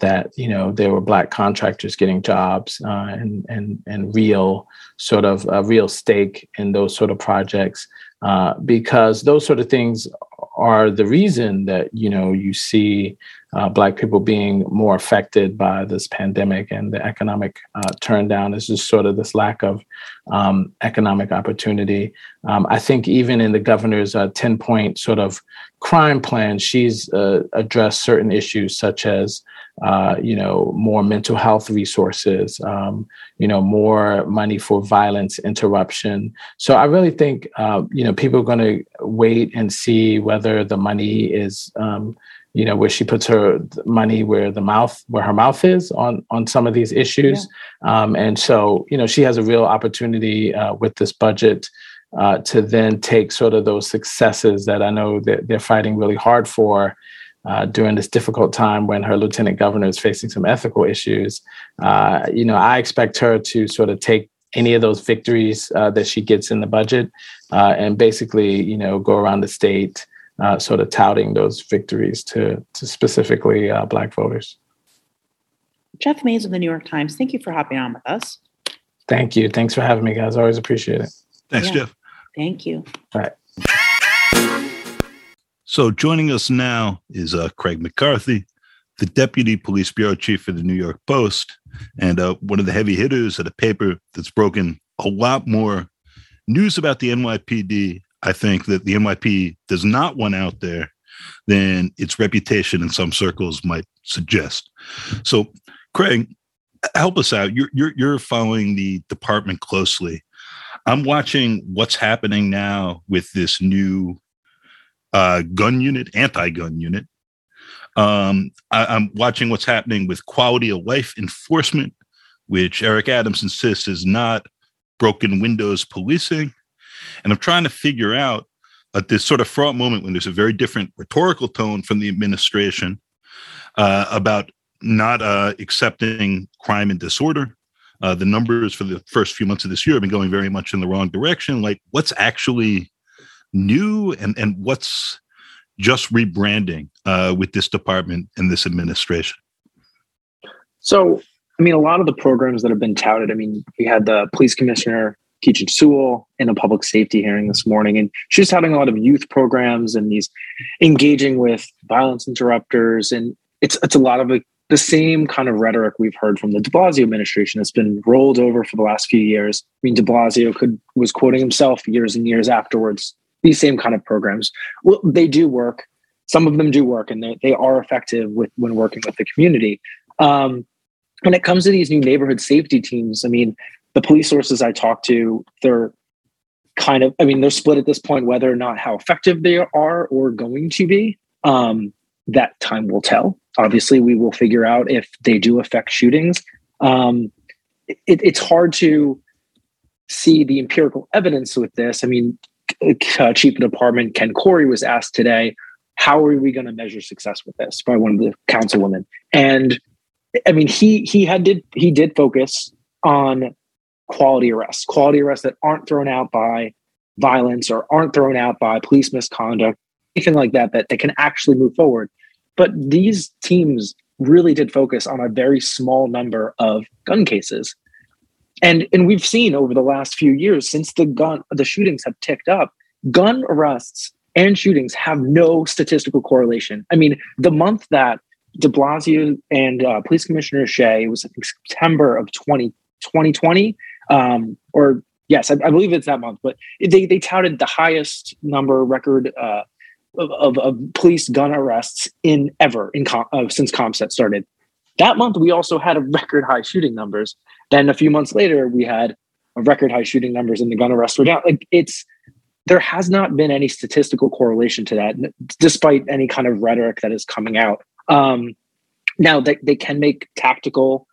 that you know there were black contractors getting jobs uh, and and and real sort of a real stake in those sort of projects uh, because those sort of things are the reason that you know you see uh, black people being more affected by this pandemic and the economic uh, turn down is just sort of this lack of um, economic opportunity. Um, I think even in the governor's uh, 10 point sort of crime plan, she's uh, addressed certain issues such as uh, you know, more mental health resources, um, you know, more money for violence interruption. So I really think, uh, you know, people are going to wait and see whether the money is, um, you know, where she puts her money where the mouth, where her mouth is on on some of these issues. Yeah. Um, and so, you know, she has a real opportunity uh, with this budget. Uh, to then take sort of those successes that I know that they're fighting really hard for, uh, during this difficult time when her lieutenant governor is facing some ethical issues. Uh, you know, I expect her to sort of take any of those victories uh, that she gets in the budget uh, and basically, you know, go around the state uh, sort of touting those victories to, to specifically uh, Black voters. Jeff Mays of the New York Times, thank you for hopping on with us. Thank you. Thanks for having me, guys. Always appreciate it. Thanks, yeah. Jeff. Thank you. All right. So joining us now is uh, Craig McCarthy, the Deputy Police Bureau Chief for the New York Post, and uh, one of the heavy hitters at a paper that's broken a lot more news about the NYPD. I think that the NYPD does not want out there than its reputation in some circles might suggest. So, Craig, help us out. You're you're, you're following the department closely. I'm watching what's happening now with this new uh, gun unit, anti-gun unit. Um, I, am watching what's happening with quality of life enforcement, which Eric Adams insists is not broken windows policing. And I'm trying to figure out at this sort of fraught moment when there's a very different rhetorical tone from the administration uh, about not uh, accepting crime and disorder. Uh, the numbers for the first few months of this year have been going very much in the wrong direction. Like, what's actually new and, and what's just rebranding uh, with this department and this administration? So, I mean, a lot of the programs that have been touted, I mean, we had the police commissioner, Keechant Sewell, in a public safety hearing this morning, and she's having a lot of youth programs and these engaging with violence interrupters. And it's, it's a lot of a, the same kind of rhetoric we've heard from the de Blasio administration that's been rolled over for the last few years. I mean, de Blasio could was quoting himself years and years afterwards these same kind of programs. Well, they do work. Some of them do work, and they, they are effective with when working with the community. Um, when it comes to these new neighborhood safety teams, I mean, the police sources I talk to, they're kind of, I mean, they're split at this point whether or not how effective they are or going to be. Um, that time will tell. Obviously, we will figure out if they do affect shootings. Um, it, it's hard to see the empirical evidence with this. I mean, uh, chief of department Ken Corey was asked today, "How are we going to measure success with this?" by one of the councilwomen, and I mean he he had did he did focus on quality arrests, quality arrests that aren't thrown out by violence or aren't thrown out by police misconduct, anything like that that that can actually move forward. But these teams really did focus on a very small number of gun cases and and we've seen over the last few years since the gun the shootings have ticked up gun arrests and shootings have no statistical correlation i mean the month that de blasio and uh, police commissioner shea was i think september of 20, 2020 um, or yes I, I, believe it's that month but they, they touted the highest number record uh, of, of, of, police gun arrests in ever in com, uh, since CompStat started that month we also had a record high shooting numbers then a few months later, we had a record high shooting numbers and the gun arrests were down. Like it's there has not been any statistical correlation to that, despite any kind of rhetoric that is coming out. Um, now they, they can make tactical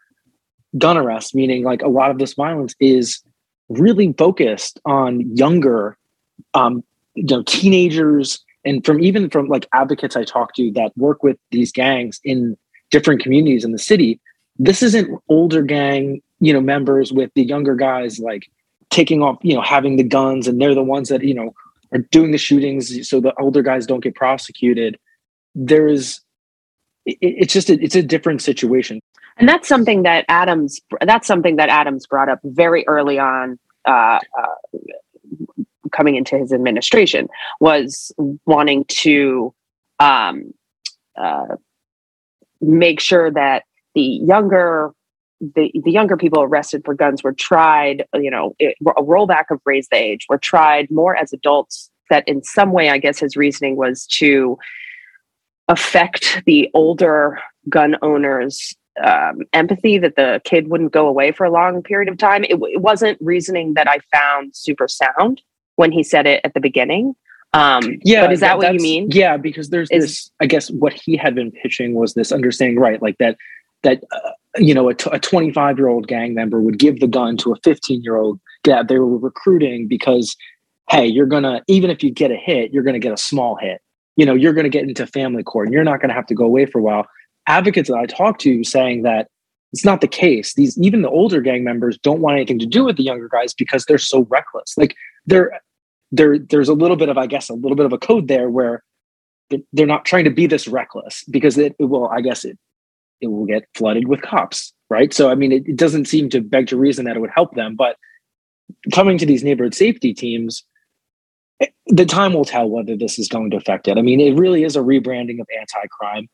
gun arrests, meaning like a lot of this violence is really focused on younger, um, you know, teenagers and from even from like advocates I talk to that work with these gangs in different communities in the city, this isn't older gang, you know, members with the younger guys like taking off, you know, having the guns and they're the ones that, you know, are doing the shootings so the older guys don't get prosecuted. There is it, it's just a, it's a different situation. And that's something that Adams that's something that Adams brought up very early on uh, uh, coming into his administration was wanting to um, uh, make sure that the younger the, the younger people arrested for guns were tried you know it, a rollback of raise the age were tried more as adults that in some way i guess his reasoning was to affect the older gun owners um, empathy that the kid wouldn't go away for a long period of time. It, it, wasn't reasoning that I found super sound when he said it at the beginning. Um, yeah, but is that, that what you mean? Yeah, because there's is, this. I guess what he had been pitching was this understanding, right? Like that that uh, you know a 25 year old gang member would give the gun to a 15 year old. Yeah, they were recruiting because hey, you're gonna even if you get a hit, you're gonna get a small hit. You know, you're gonna get into family court, and you're not gonna have to go away for a while advocates that I talk to saying that it's not the case. These even the older gang members don't want anything to do with the younger guys because they're so reckless. Like they're there there's a little bit of I guess a little bit of a code there where they're not trying to be this reckless because it, it will I guess it it will get flooded with cops, right? So I mean it, it doesn't seem to beg to reason that it would help them, but coming to these neighborhood safety teams eh, the time will tell whether this is going to affect it. I mean, it really is a rebranding of anti-crime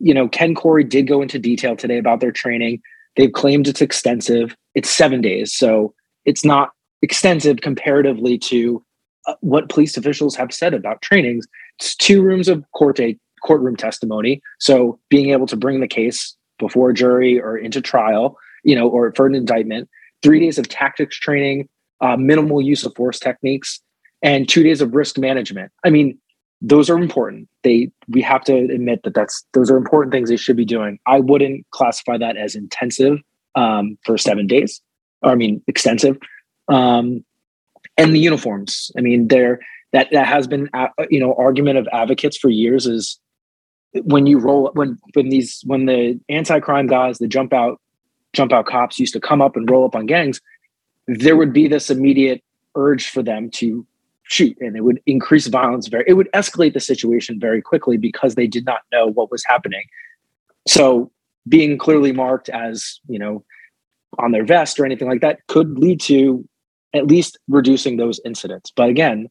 you know, Ken Corey did go into detail today about their training. They've claimed it's extensive. It's seven days, so it's not extensive comparatively to uh, what police officials have said about trainings. It's two rooms of court a courtroom testimony, so being able to bring the case before a jury or into trial, you know, or for an indictment. Three days of tactics training, uh, minimal use of force techniques, and two days of risk management. I mean, those are important. They we have to admit that that's those are important things they should be doing. I wouldn't classify that as intensive um, for seven days. Or, I mean, extensive. Um, and the uniforms. I mean, there that that has been uh, you know argument of advocates for years is when you roll when when these when the anti-crime guys the jump out jump out cops used to come up and roll up on gangs there would be this immediate urge for them to shoot and it would increase violence very it would escalate the situation very quickly because they did not know what was happening. So being clearly marked as you know on their vest or anything like that could lead to at least reducing those incidents. But again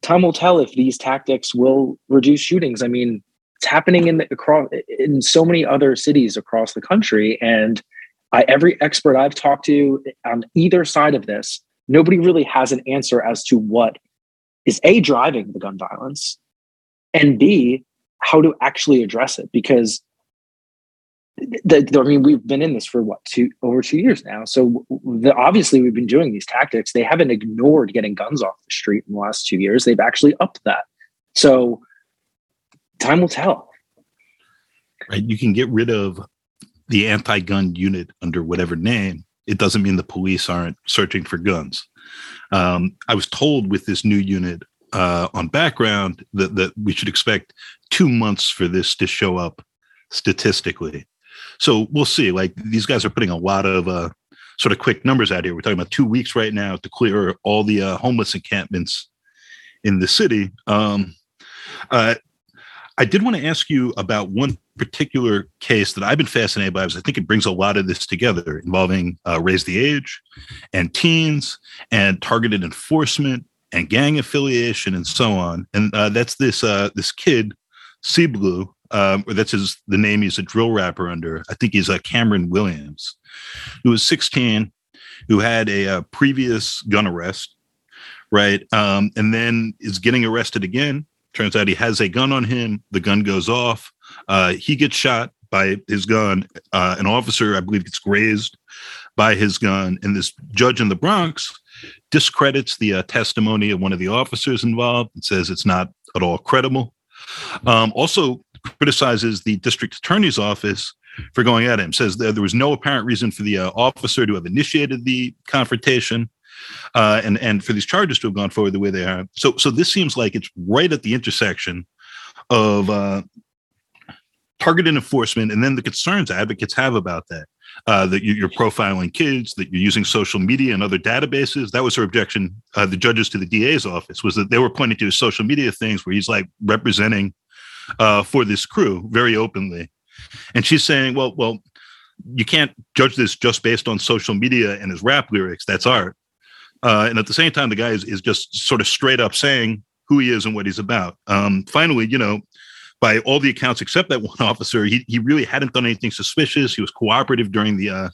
time will tell if these tactics will reduce shootings. I mean it's happening in the, across in so many other cities across the country and I, every expert i've talked to on either side of this nobody really has an answer as to what is a driving the gun violence and b how to actually address it because the, the, I mean, we've been in this for what two over two years now. So the, obviously, we've been doing these tactics. They haven't ignored getting guns off the street in the last two years. They've actually upped that. So time will tell. Right, you can get rid of the anti-gun unit under whatever name, it doesn't mean the police aren't searching for guns. Um, I was told with this new unit uh, on background that, that we should expect two months for this to show up statistically. So we'll see. Like these guys are putting a lot of uh, sort of quick numbers out here. We're talking about two weeks right now to clear all the uh, homeless encampments in the city. Um, uh, I did want to ask you about one particular case that I've been fascinated by because I think it brings a lot of this together involving uh, raise the age and teens and targeted enforcement and gang affiliation and so on. And uh, that's this uh, this kid, Blue, um, or that's his the name he's a drill rapper under. I think he's uh, Cameron Williams, who was 16, who had a, a uh, previous gun arrest, right? Um, and then is getting arrested again Turns out he has a gun on him. The gun goes off. Uh, he gets shot by his gun. Uh, an officer, I believe, gets grazed by his gun. And this judge in the Bronx discredits the uh, testimony of one of the officers involved and says it's not at all credible. Um, also criticizes the district attorney's office for going at him. Says that there was no apparent reason for the uh, officer to have initiated the confrontation. uh, and and for these charges to have gone forward the way they are. So so this seems like it's right at the intersection of uh, targeted enforcement and then the concerns advocates have about that. Uh, that you're profiling kids, that you're using social media and other databases. That was her objection. Uh, the judges to the DA's office was that they were pointing to social media things where he's like representing uh, for this crew very openly, and she's saying, "Well, well, you can't judge this just based on social media and his rap lyrics. That's art." Uh, and at the same time, the guy is, is just sort of straight up saying who he is and what he's about. Um, finally, you know, by all the accounts except that one officer, he, he really hadn't done anything suspicious. He was cooperative during the uh,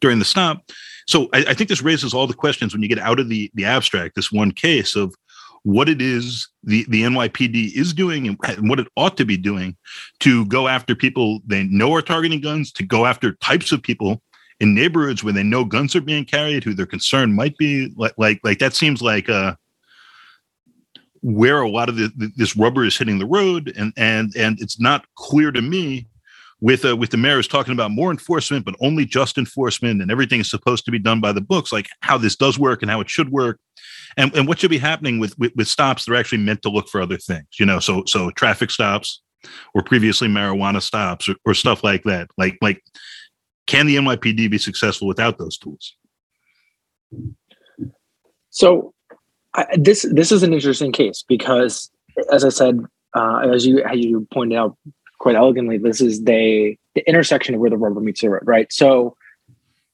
during the stop. So I, I think this raises all the questions when you get out of the the abstract. This one case of what it is the, the NYPD is doing and what it ought to be doing to go after people they know are targeting guns, to go after types of people in neighborhoods where they know guns are being carried, who their concern might be. Like like like that seems like uh where a lot of the, this rubber is hitting the road, and and and it's not clear to me with uh, with the mayor is talking about more enforcement, but only just enforcement, and everything is supposed to be done by the books, like how this does work and how it should work, and and what should be happening with with, with stops that are actually meant to look for other things, you know, so so traffic stops or previously marijuana stops or, or stuff like that, like like can the NYPD be successful without those tools? So This this is an interesting case because, as I said, uh, as you as you pointed out quite elegantly, this is the the intersection of where the rubber meets the road, right? So,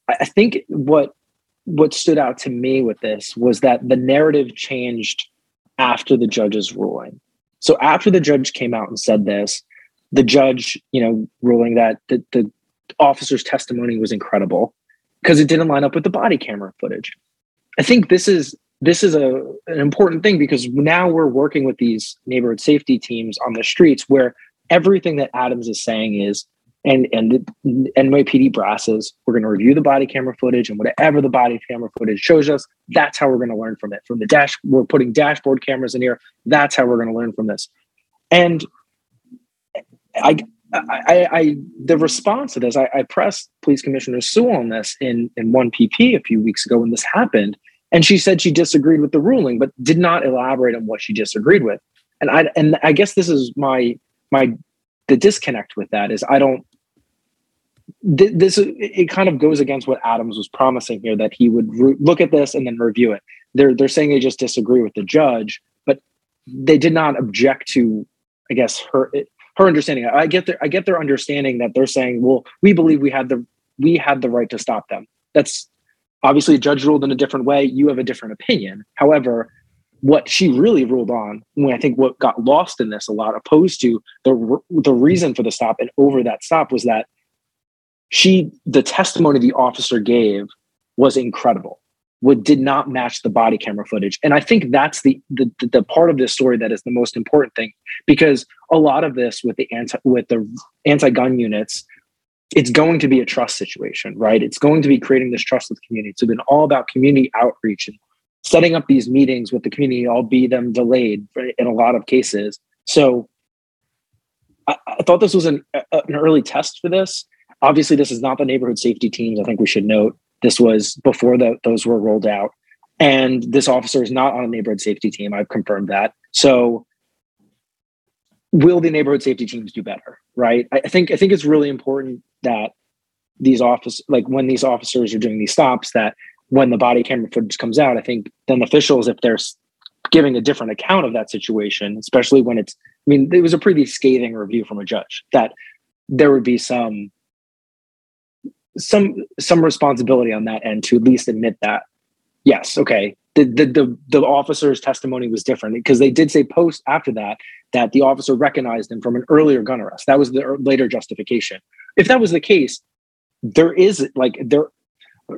I, I think what what stood out to me with this was that the narrative changed after the judge's ruling. So after the judge came out and said this, the judge, you know, ruling that the, the officer's testimony was incredible because it didn't line up with the body camera footage. I think this is this is a an important thing because now we're working with these neighborhood safety teams on the streets where everything that Adams is saying is and and the NYPD brasses we're going to review the body camera footage and whatever the body camera footage shows us that's how we're going to learn from it. From the dash we're putting dashboard cameras in here that's how we're going to learn from this. And I I, I, the response to this, I, I, pressed Police Commissioner Sewell on this in in one PP a few weeks ago when this happened, and she said she disagreed with the ruling, but did not elaborate on what she disagreed with. And I and I guess this is my my the disconnect with that is I don't. This it kind of goes against what Adams was promising here that he would re- look at this and then review it. They're they're saying they just disagree with the judge, but they did not object to, I guess her her understanding. I get their I get their understanding that they're saying, well, we believe we had the we had the right to stop them. That's obviously a judge ruled in a different way. You have a different opinion. However, what she really ruled on, when I think what got lost in this a lot, opposed to the the reason for the stop and over that stop was that she the testimony the officer gave was incredible what did not match the body camera footage and i think that's the, the the part of this story that is the most important thing because a lot of this with the anti with the anti-gun units it's going to be a trust situation right it's going to be creating this trust with the community it's been all about community outreach and setting up these meetings with the community i'll be them delayed in a lot of cases so i, I thought this was an, an early test for this obviously this is not the neighborhood safety teams i think we should note this was before the, those were rolled out. And this officer is not on a neighborhood safety team. I've confirmed that. So will the neighborhood safety teams do better? Right. I think I think it's really important that these office like when these officers are doing these stops that when the body camera footage comes out, I think then officials, if they're giving a different account of that situation, especially when it's I mean, it was a pretty scathing review from a judge that there would be some some some responsibility on that end to at least admit that yes okay the the the, the officer's testimony was different because they did say post after that that the officer recognized him from an earlier gun arrest. That was the later justification. If that was the case there is like there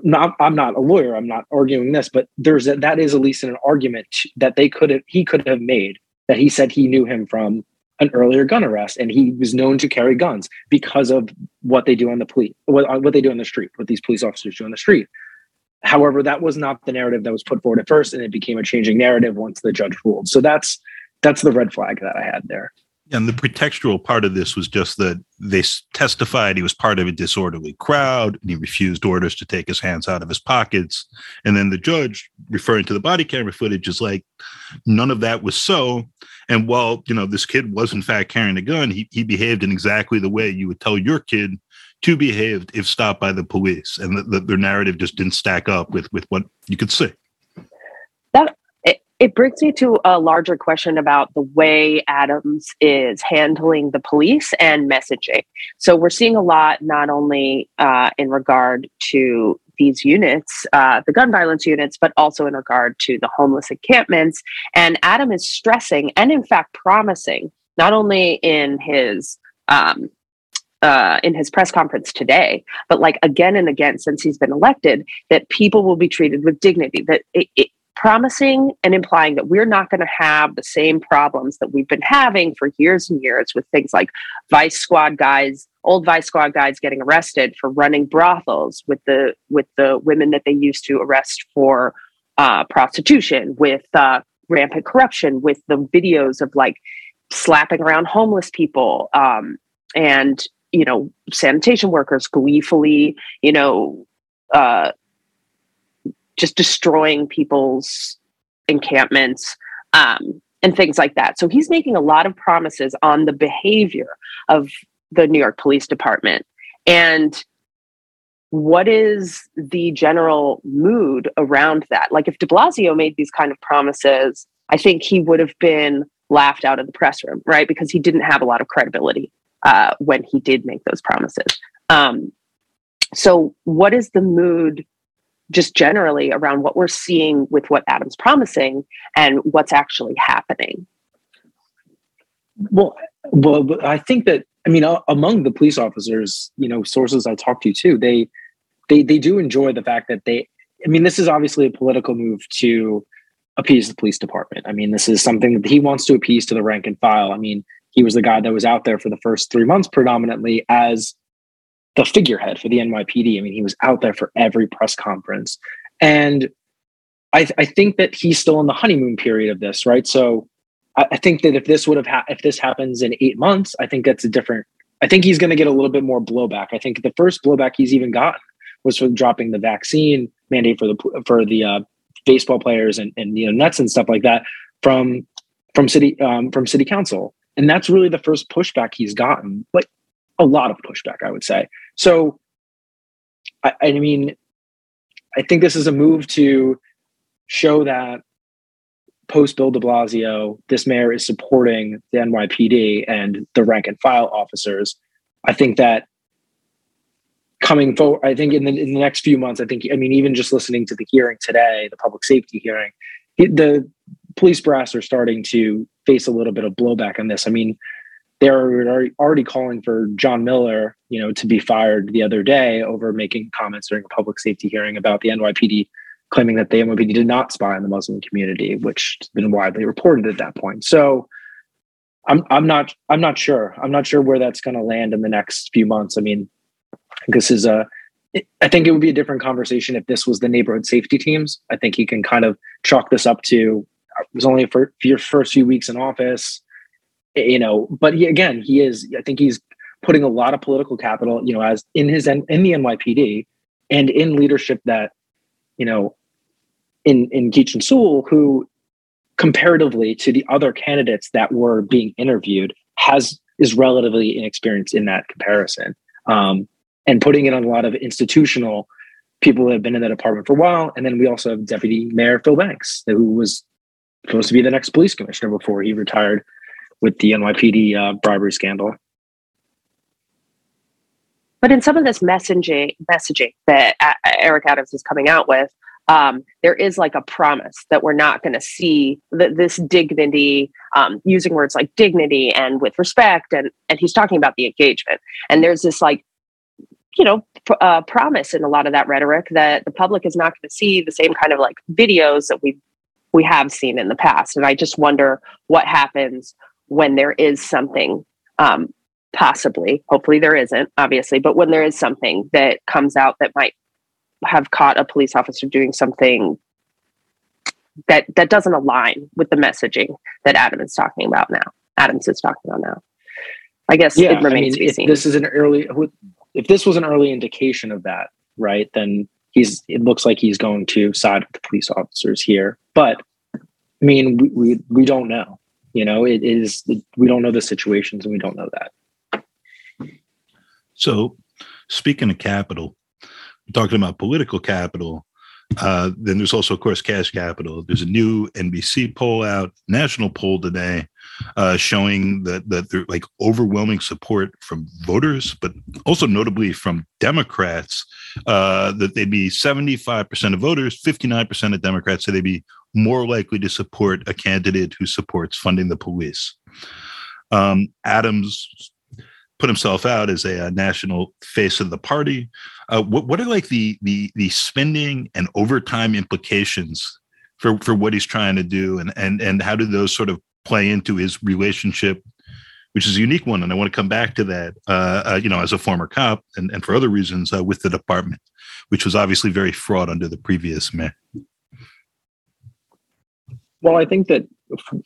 not i'm not a lawyer i'm not arguing this but there's a, that is at least an argument that they could have he could have made that he said he knew him from an earlier gun arrest and he was known to carry guns because of what they do on the police what, what they do on the street what these police officers do on the street however that was not the narrative that was put forward at first and it became a changing narrative once the judge ruled so that's that's the red flag that i had there And the pretextual part of this was just that they testified he was part of a disorderly crowd and he refused orders to take his hands out of his pockets. And then the judge, referring to the body camera footage, is like, none of that was so. And while, you know, this kid was in fact carrying a gun, he, he behaved in exactly the way you would tell your kid to behave if stopped by the police. And the, the, their narrative just didn't stack up with, with what you could see. That it brings me to a larger question about the way Adams is handling the police and messaging. So we're seeing a lot, not only uh, in regard to these units, uh, the gun violence units, but also in regard to the homeless encampments. And Adam is stressing and, in fact, promising, not only in his um, uh, in his press conference today, but like again and again since he's been elected, that people will be treated with dignity. That it, it, promising and implying that we're not going to have the same problems that we've been having for years and years with things like vice squad guys old vice squad guys getting arrested for running brothels with the with the women that they used to arrest for uh, prostitution with uh, rampant corruption with the videos of like slapping around homeless people um, and you know sanitation workers gleefully you know uh, just destroying people's encampments um, and things like that. So he's making a lot of promises on the behavior of the New York Police Department. And what is the general mood around that? Like, if de Blasio made these kind of promises, I think he would have been laughed out of the press room, right? Because he didn't have a lot of credibility uh, when he did make those promises. Um, so, what is the mood just generally around what we're seeing with what Adam's promising and what's actually happening. Well, well, I think that I mean, among the police officers, you know, sources I talked to too, they they they do enjoy the fact that they. I mean, this is obviously a political move to appease the police department. I mean, this is something that he wants to appease to the rank and file. I mean, he was the guy that was out there for the first three months predominantly as the figurehead for the NYPD. I mean, he was out there for every press conference. And I, I think that he's still in the honeymoon period of this, right? So I, I think that if this would have ha- if this happens in eight months, I think that's a different. I think he's going to get a little bit more blowback. I think the first blowback he's even gotten was for dropping the vaccine mandate for the for the uh, baseball players and, and you know Nets and stuff like that from from city um, from city council, and that's really the first pushback he's gotten. Like a lot of pushback, I would say. So, I, I mean, I think this is a move to show that post Bill de Blasio, this mayor is supporting the NYPD and the rank and file officers. I think that coming forward, I think in the, in the next few months, I think, I mean, even just listening to the hearing today, the public safety hearing, the police brass are starting to face a little bit of blowback on this. I mean, they're already calling for John Miller, you know, to be fired the other day over making comments during a public safety hearing about the NYPD claiming that the NYPD did not spy on the Muslim community, which has been widely reported at that point. So I'm I'm not I'm not sure. I'm not sure where that's going to land in the next few months. I mean, this is a I think it would be a different conversation if this was the neighborhood safety teams. I think you can kind of chalk this up to it was only for your first few weeks in office you know, but he, again, he is, I think he's putting a lot of political capital, you know, as in his, in the NYPD and in leadership that, you know, in, in Keechant Sewell, who comparatively to the other candidates that were being interviewed has, is relatively inexperienced in that comparison. Um, and putting it on a lot of institutional people who have been in that department for a while. And then we also have Deputy Mayor Phil Banks, who was supposed to be the next police commissioner before he retired with the NYPD uh, bribery scandal. But in some of this messaging, messaging that Eric Adams is coming out with, um, there is like a promise that we're not going to see that this dignity, um, using words like dignity and with respect, and and he's talking about the engagement. And there's this like, you know, pr- uh, promise in a lot of that rhetoric that the public is not going to see the same kind of like videos that we we have seen in the past. And I just wonder what happens when there is something um, possibly hopefully there isn't obviously but when there is something that comes out that might have caught a police officer doing something that that doesn't align with the messaging that adam is talking about now Adams is talking about now. I guess yeah, it remains I mean, to be if seen. this is an early, if this was an early indication of that, right, then he's. It looks like he's going to side with the police officers here. But I mean, we we, we don't know. You know, it is. We don't know the situations, and we don't know that. So, speaking of capital, talking about political capital, uh, then there's also, of course, cash capital. There's a new NBC poll out, national poll today, uh, showing that that there's like overwhelming support from voters, but also notably from Democrats. Uh, that they'd be 75% of voters, 59% of Democrats say they'd be more likely to support a candidate who supports funding the police. Um, Adams put himself out as a, a national face of the party. Uh, what what are like the the the spending and overtime implications for for what he's trying to do, and and and how do those sort of play into his relationship, which is a unique one, and I want to come back to that. Uh, uh, you know, as a former cop, and and for other reasons uh, with the department, which was obviously very fraught under the previous mayor. Well, I think that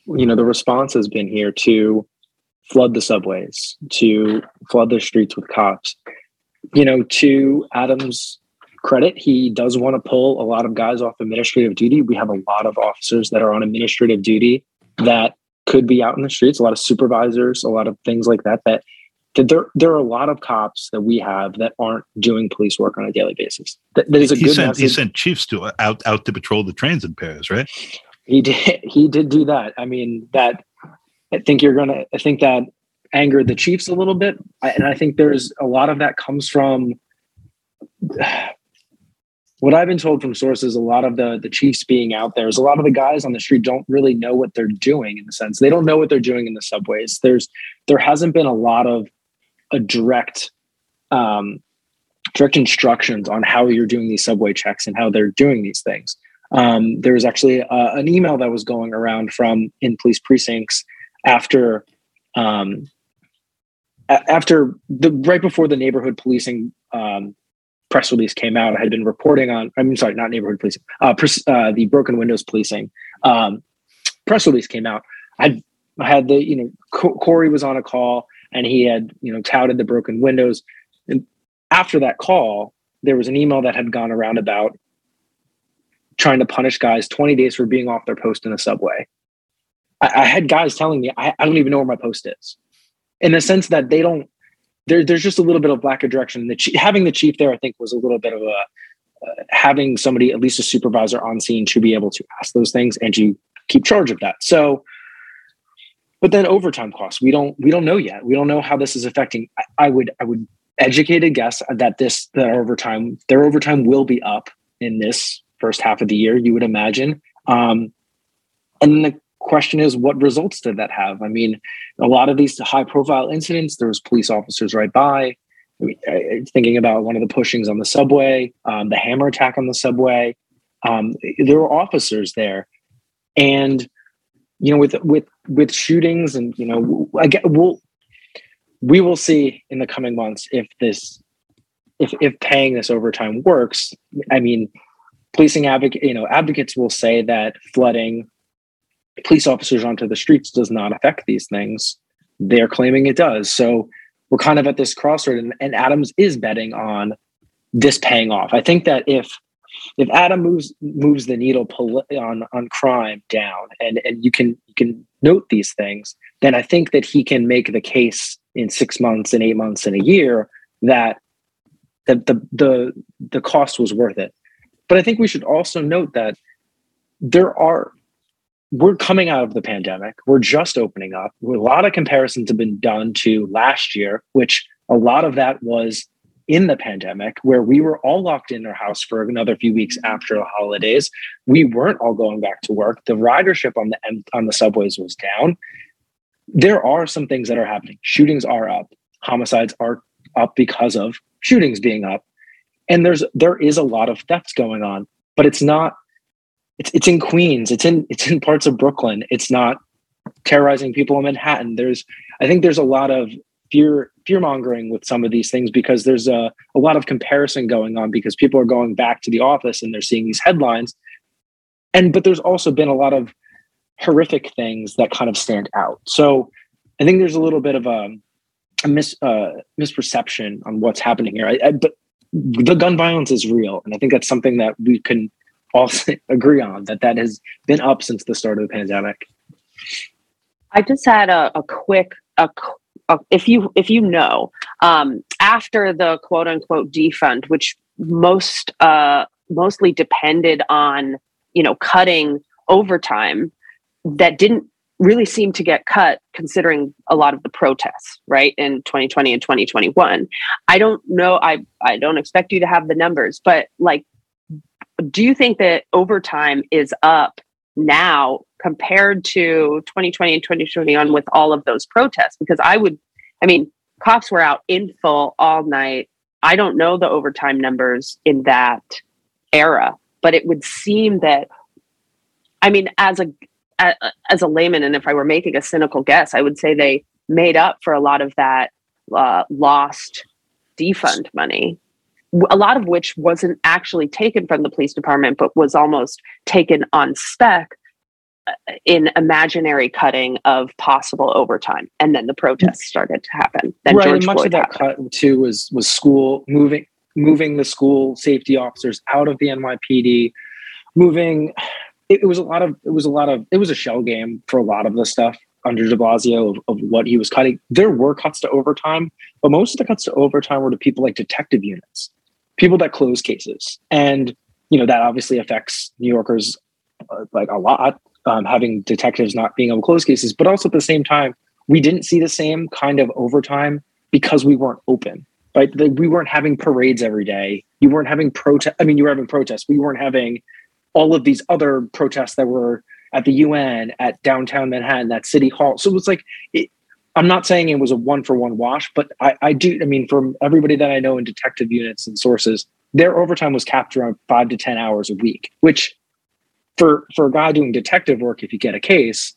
you know the response has been here to flood the subways, to flood the streets with cops. You know, to Adams' credit, he does want to pull a lot of guys off administrative duty. We have a lot of officers that are on administrative duty that could be out in the streets, a lot of supervisors, a lot of things like that that that there there are a lot of cops that we have that aren't doing police work on a daily basis. That, that is a he good sent, message. He sent chiefs to out out to patrol the trains in Paris, right? He did. He did do that. I mean, that I think you're gonna. I think that angered the Chiefs a little bit, I, and I think there's a lot of that comes from what I've been told from sources. A lot of the the Chiefs being out there is a lot of the guys on the street don't really know what they're doing. In the sense, they don't know what they're doing in the subways. There's there hasn't been a lot of a direct. Um, direct instructions on how you're doing these subway checks and how they're doing these things um, there was actually uh, an email that was going around from in police precincts after um, a- after the right before the neighborhood policing um, press release came out. I had been reporting on. I'm sorry, not neighborhood policing. Uh, pres- uh, the broken windows policing um, press release came out. I I had the you know Co- Corey was on a call and he had you know touted the broken windows. And after that call, there was an email that had gone around about trying to punish guys 20 days for being off their post in the subway. I, I had guys telling me, I, I, don't even know where my post is. In the sense that they don't, there, there's just a little bit of lack of direction. The chief, having the chief there, I think, was a little bit of a, uh, having somebody, at least a supervisor on scene, to be able to ask those things and to keep charge of that. So, but then overtime costs, we don't, we don't know yet. We don't know how this is affecting. I, I would, I would educated guess that this, that overtime, their overtime will be up in this first half of the year, you would imagine. Um, and the question is, what results did that have? I mean, a lot of these high profile incidents, there was police officers right by. I mean, thinking about one of the pushings on the subway, um, the hammer attack on the subway, um, there were officers there, and you know, with with with shootings, and you know, I get we'll we will see in the coming months if this if if paying this overtime works. I mean, policing advocate you know advocates will say that flooding police officers onto the streets does not affect these things. They're claiming it does. So we're kind of at this crossroad and, and adams is betting on this paying off. I think that if if adam moves moves the needle on on crime down and and you can you can note these things then i think that he can make the case in six months and eight months and a year that that the the the cost was worth it. But I think we should also note that there are, we're coming out of the pandemic. We're just opening up. A lot of comparisons have been done to last year, which a lot of that was in the pandemic, where we were all locked in our house for another few weeks after the holidays. We weren't all going back to work. The ridership on the on the subways was down. There are some things that are happening. Shootings are up. Homicides are up because of shootings being up and there's there is a lot of thefts going on but it's not it's it's in queens. It's in it's in parts of brooklyn. It's not terrorizing people in manhattan. There's i think there's a lot of fear fear mongering with some of these things because there's a, a lot of comparison going on because people are going back to the office and they're seeing these headlines. And but there's also been a lot of horrific things that kind of stand out. So I think there's a little bit of a, a mis, uh, misperception on what's happening here. I, I, but the gun violence is real, and I think that's something that we can all agree on that that has been up since the start of the pandemic. I just had a, a quick a, a, if you if you know um, after the quote unquote defund, which most uh, mostly depended on you know cutting overtime that didn't really seem to get cut considering a lot of the protests right in 2020 and 2021 i don't know i i don't expect you to have the numbers but like do you think that overtime is up now compared to 2020 and 2021 with all of those protests? Because i would i mean cops were out in full all night. I don't know the overtime numbers in that era but it would seem that i mean as a as a layman, and if I were making a cynical guess, I would say they made up for a lot of that uh, lost defund money, a lot of which wasn't actually taken from the police department, but was almost taken on spec uh, in imaginary cutting of possible overtime, and then the protests started to happen. Then right, George and much Floyd of that happened. cut too was was school moving moving the school safety officers out of the NYPD, moving it, it, was a lot of it was a lot of it was a shell game for a lot of the stuff under De Blasio of, of what he was cutting. There were cuts to overtime, but most of the cuts to overtime were to people like detective units, people that close cases, and you know that obviously affects New Yorkers uh, like a lot. Um, having detectives not being able to close cases, but also at the same time, we didn't see the same kind of overtime because we weren't open. Right, we weren't having parades every day. You weren't having protest. I mean, you were having protests. We weren't having all of these other protests that were at the UN, at downtown Manhattan, at City Hall. So it was like, it, I'm not saying it was a one for one wash, but I, I, do. I mean, from everybody that I know in detective units and sources, their overtime was capped around five to ten hours a week. Which, for for a guy doing detective work, if you get a case,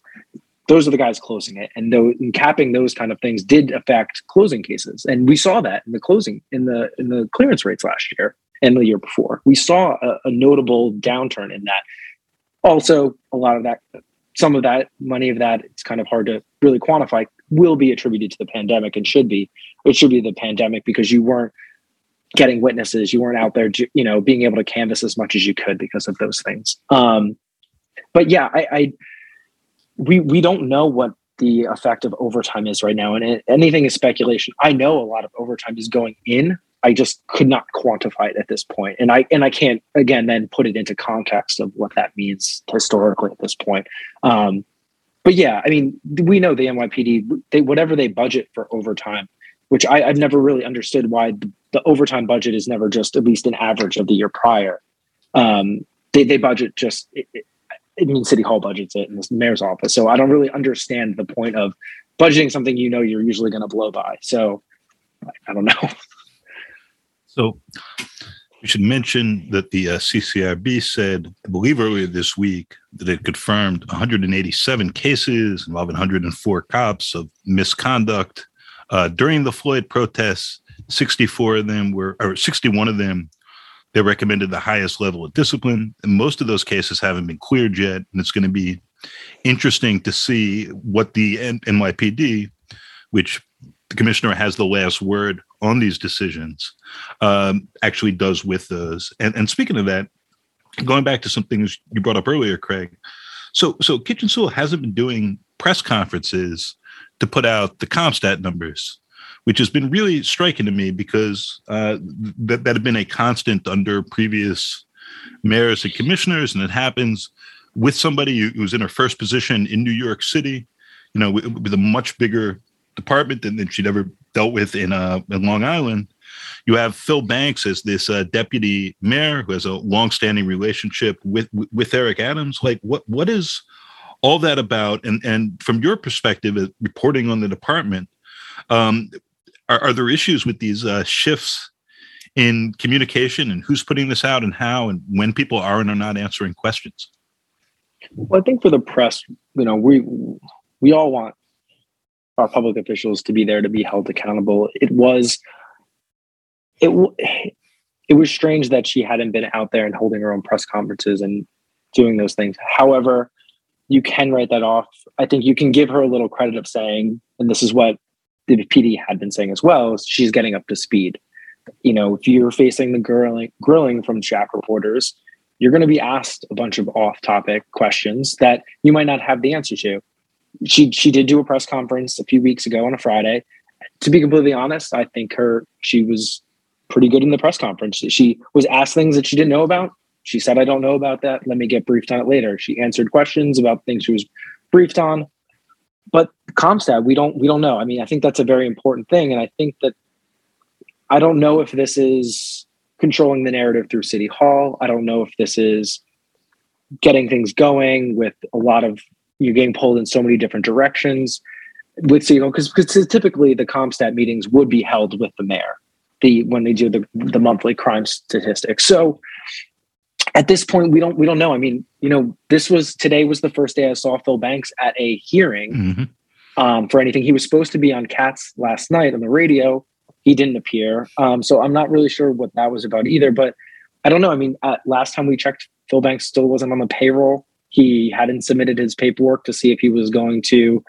those are the guys closing it, and, though, and capping those kind of things did affect closing cases, and we saw that in the closing in the in the clearance rates last year and the year before. We saw a, a notable downturn in that. Also, a lot of that, some of that money of that, it's kind of hard to really quantify, will be attributed to the pandemic and should be. It should be the pandemic because you weren't getting witnesses, you weren't out there, you know, being able to canvass as much as you could because of those things. Um, but yeah, I, I we we don't know what the effect of overtime is right now, and anything is speculation. I know a lot of overtime is going in I just could not quantify it at this point. And I and I can't again then put it into context of what that means historically at this point. Um, but yeah, I mean, we know the NYPD they whatever they budget for overtime, which I, have never really understood why the, the, overtime budget is never just at least an average of the year prior. Um, they they budget just it, it, city hall budgets it in the mayor's office. So I don't really understand the point of budgeting something you know you're usually going to blow by. So I don't know. So we should mention that the uh, CCRB said, I believe earlier this week, that it confirmed 187 cases involving 104 cops of misconduct uh, during the Floyd protests. 64 of them were, or 61 of them, they recommended the highest level of discipline. And most of those cases haven't been cleared yet. And it's going to be interesting to see what the NYPD, which the commissioner has the last word on these decisions um, actually does with those. And, and speaking of that, going back to some things you brought up earlier, Craig. So so Keechant Sewell hasn't been doing press conferences to put out the CompStat numbers, which has been really striking to me because uh, that that had been a constant under previous mayors and commissioners, and it happens with somebody who's in her first position in New York City, you know, with, with a much bigger department than, than she'd ever dealt with in, uh, in Long Island. You have Phil Banks as this uh, deputy mayor who has a long-standing relationship with with Eric Adams. Like, what what is all that about? And and from your perspective, uh, reporting on the department, um, are, are there issues with these uh, shifts in communication and who's putting this out and how and when people are and are not answering questions? Well, I think for the press, you know, we we all want our public officials to be there to be held accountable. It was it it was strange that she hadn't been out there and holding her own press conferences and doing those things. However, you can write that off. I think you can give her a little credit of saying, and this is what the PD had been saying as well, she's getting up to speed. You know, if you're facing the grilling, grilling from chat reporters, you're going to be asked a bunch of off-topic questions that you might not have the answer to. She she did do a press conference a few weeks ago on a Friday. To be completely honest, I think her she was pretty good in the press conference. She was asked things that she didn't know about. She said, I don't know about that. Let me get briefed on it later. She answered questions about things she was briefed on. But CompStat, we don't we don't know. I mean, I think that's a very important thing. And I think that I don't know if this is controlling the narrative through City Hall. I don't know if this is getting things going with a lot of you're getting pulled in so many different directions with you know because typically the CompStat meetings would be held with the mayor the when they do the the monthly crime statistics. So at this point we don't we don't know. I mean you know this was today was the first day i saw phil banks at a hearing mm-hmm. um, for anything. He was supposed to be on cats last night on the radio. He didn't appear. Um, so i'm not really sure what that was about either but i don't know. I mean uh, last time we checked phil banks still wasn't on the payroll he hadn't submitted his paperwork to see if he was going to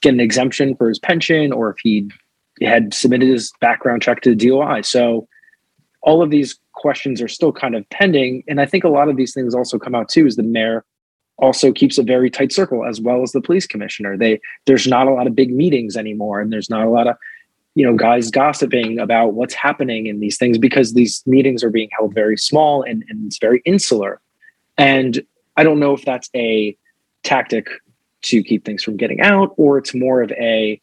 get an exemption for his pension or if he had submitted his background check to the doi so all of these questions are still kind of pending. And I think a lot of these things also come out too is the mayor also keeps a very tight circle as well as the police commissioner. They there's not a lot of big meetings anymore and there's not a lot of you know guys gossiping about what's happening in these things because these meetings are being held very small and, and it's very insular. And I don't know if that's a tactic to keep things from getting out or it's more of a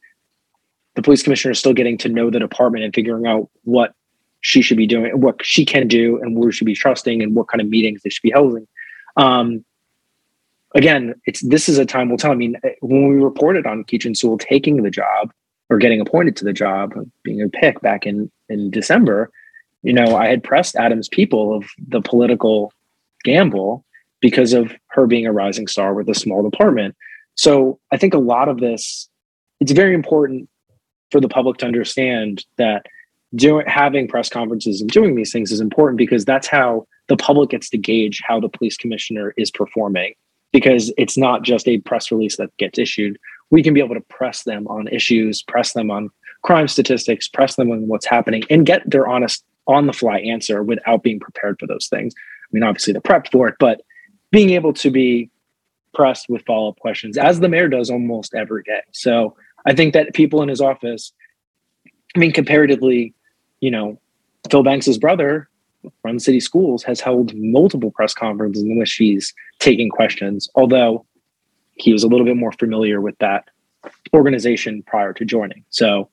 the police commissioner is still getting to know the department and figuring out what she should be doing, what she can do, and where we should be trusting, and what kind of meetings they should be holding. Um, again, it's this is a time will tell. I mean, when we reported on Keechant Sewell taking the job or getting appointed to the job, being a pick back in in December, you know, I had pressed Adam's people of the political gamble because of her being a rising star with a small department. So I think a lot of this, it's very important for the public to understand that doing having press conferences and doing these things is important because that's how the public gets to gauge how the police commissioner is performing. Because it's not just a press release that gets issued. We can be able to press them on issues press them on crime statistics press them on what's happening and get their honest on the fly answer without being prepared for those things. I mean obviously the prep for it but being able to be pressed with follow-up questions as the mayor does almost every day so i think that people in his office i mean comparatively you know, Phil Banks's brother, Run City Schools, has held multiple press conferences in which he's taking questions, although he was a little bit more familiar with that organization prior to joining. So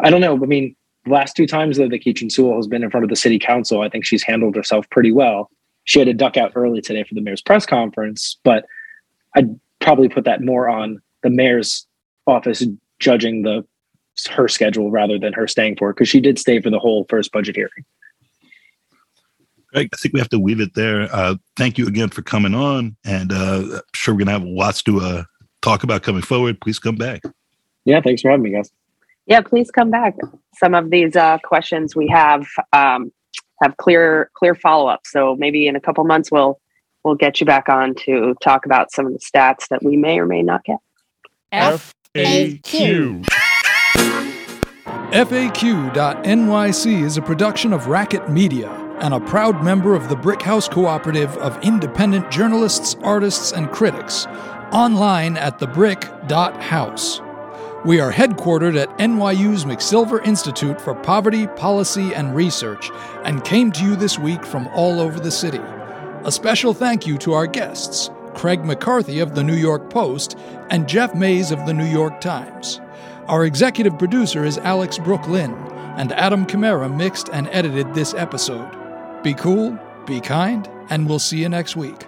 I don't know. I mean, the last two times that the Keechant Sewell has been in front of the city council, I think she's handled herself pretty well. She had to duck out early today for the mayor's press conference, but I'd probably put that more on the mayor's office judging the her schedule rather than her staying for it because she did stay for the whole first budget hearing. Greg, I think we have to leave it there. Uh, thank you again for coming on, and uh, I'm sure we're gonna have lots to uh, talk about coming forward. Please come back. Yeah, thanks for having me, guys. Yeah, please come back. Some of these uh, questions we have um, have clear clear follow up. So maybe in a couple months we'll we'll get you back on to talk about some of the stats that we may or may not get. FAQ. FAQ.NYC is a production of Racket Media and a proud member of the Brickhouse Cooperative of independent journalists, artists, and critics, online at thebrick.house. We are headquartered at NYU's McSilver Institute for Poverty, Policy, and Research and came to you this week from all over the city. A special thank you to our guests, Craig McCarthy of the New York Post and Jeff Mays of the New York Times. Our executive producer is Alex Brook Lynn, and Adam Kamara mixed and edited this episode. Be cool, be kind, and we'll see you next week.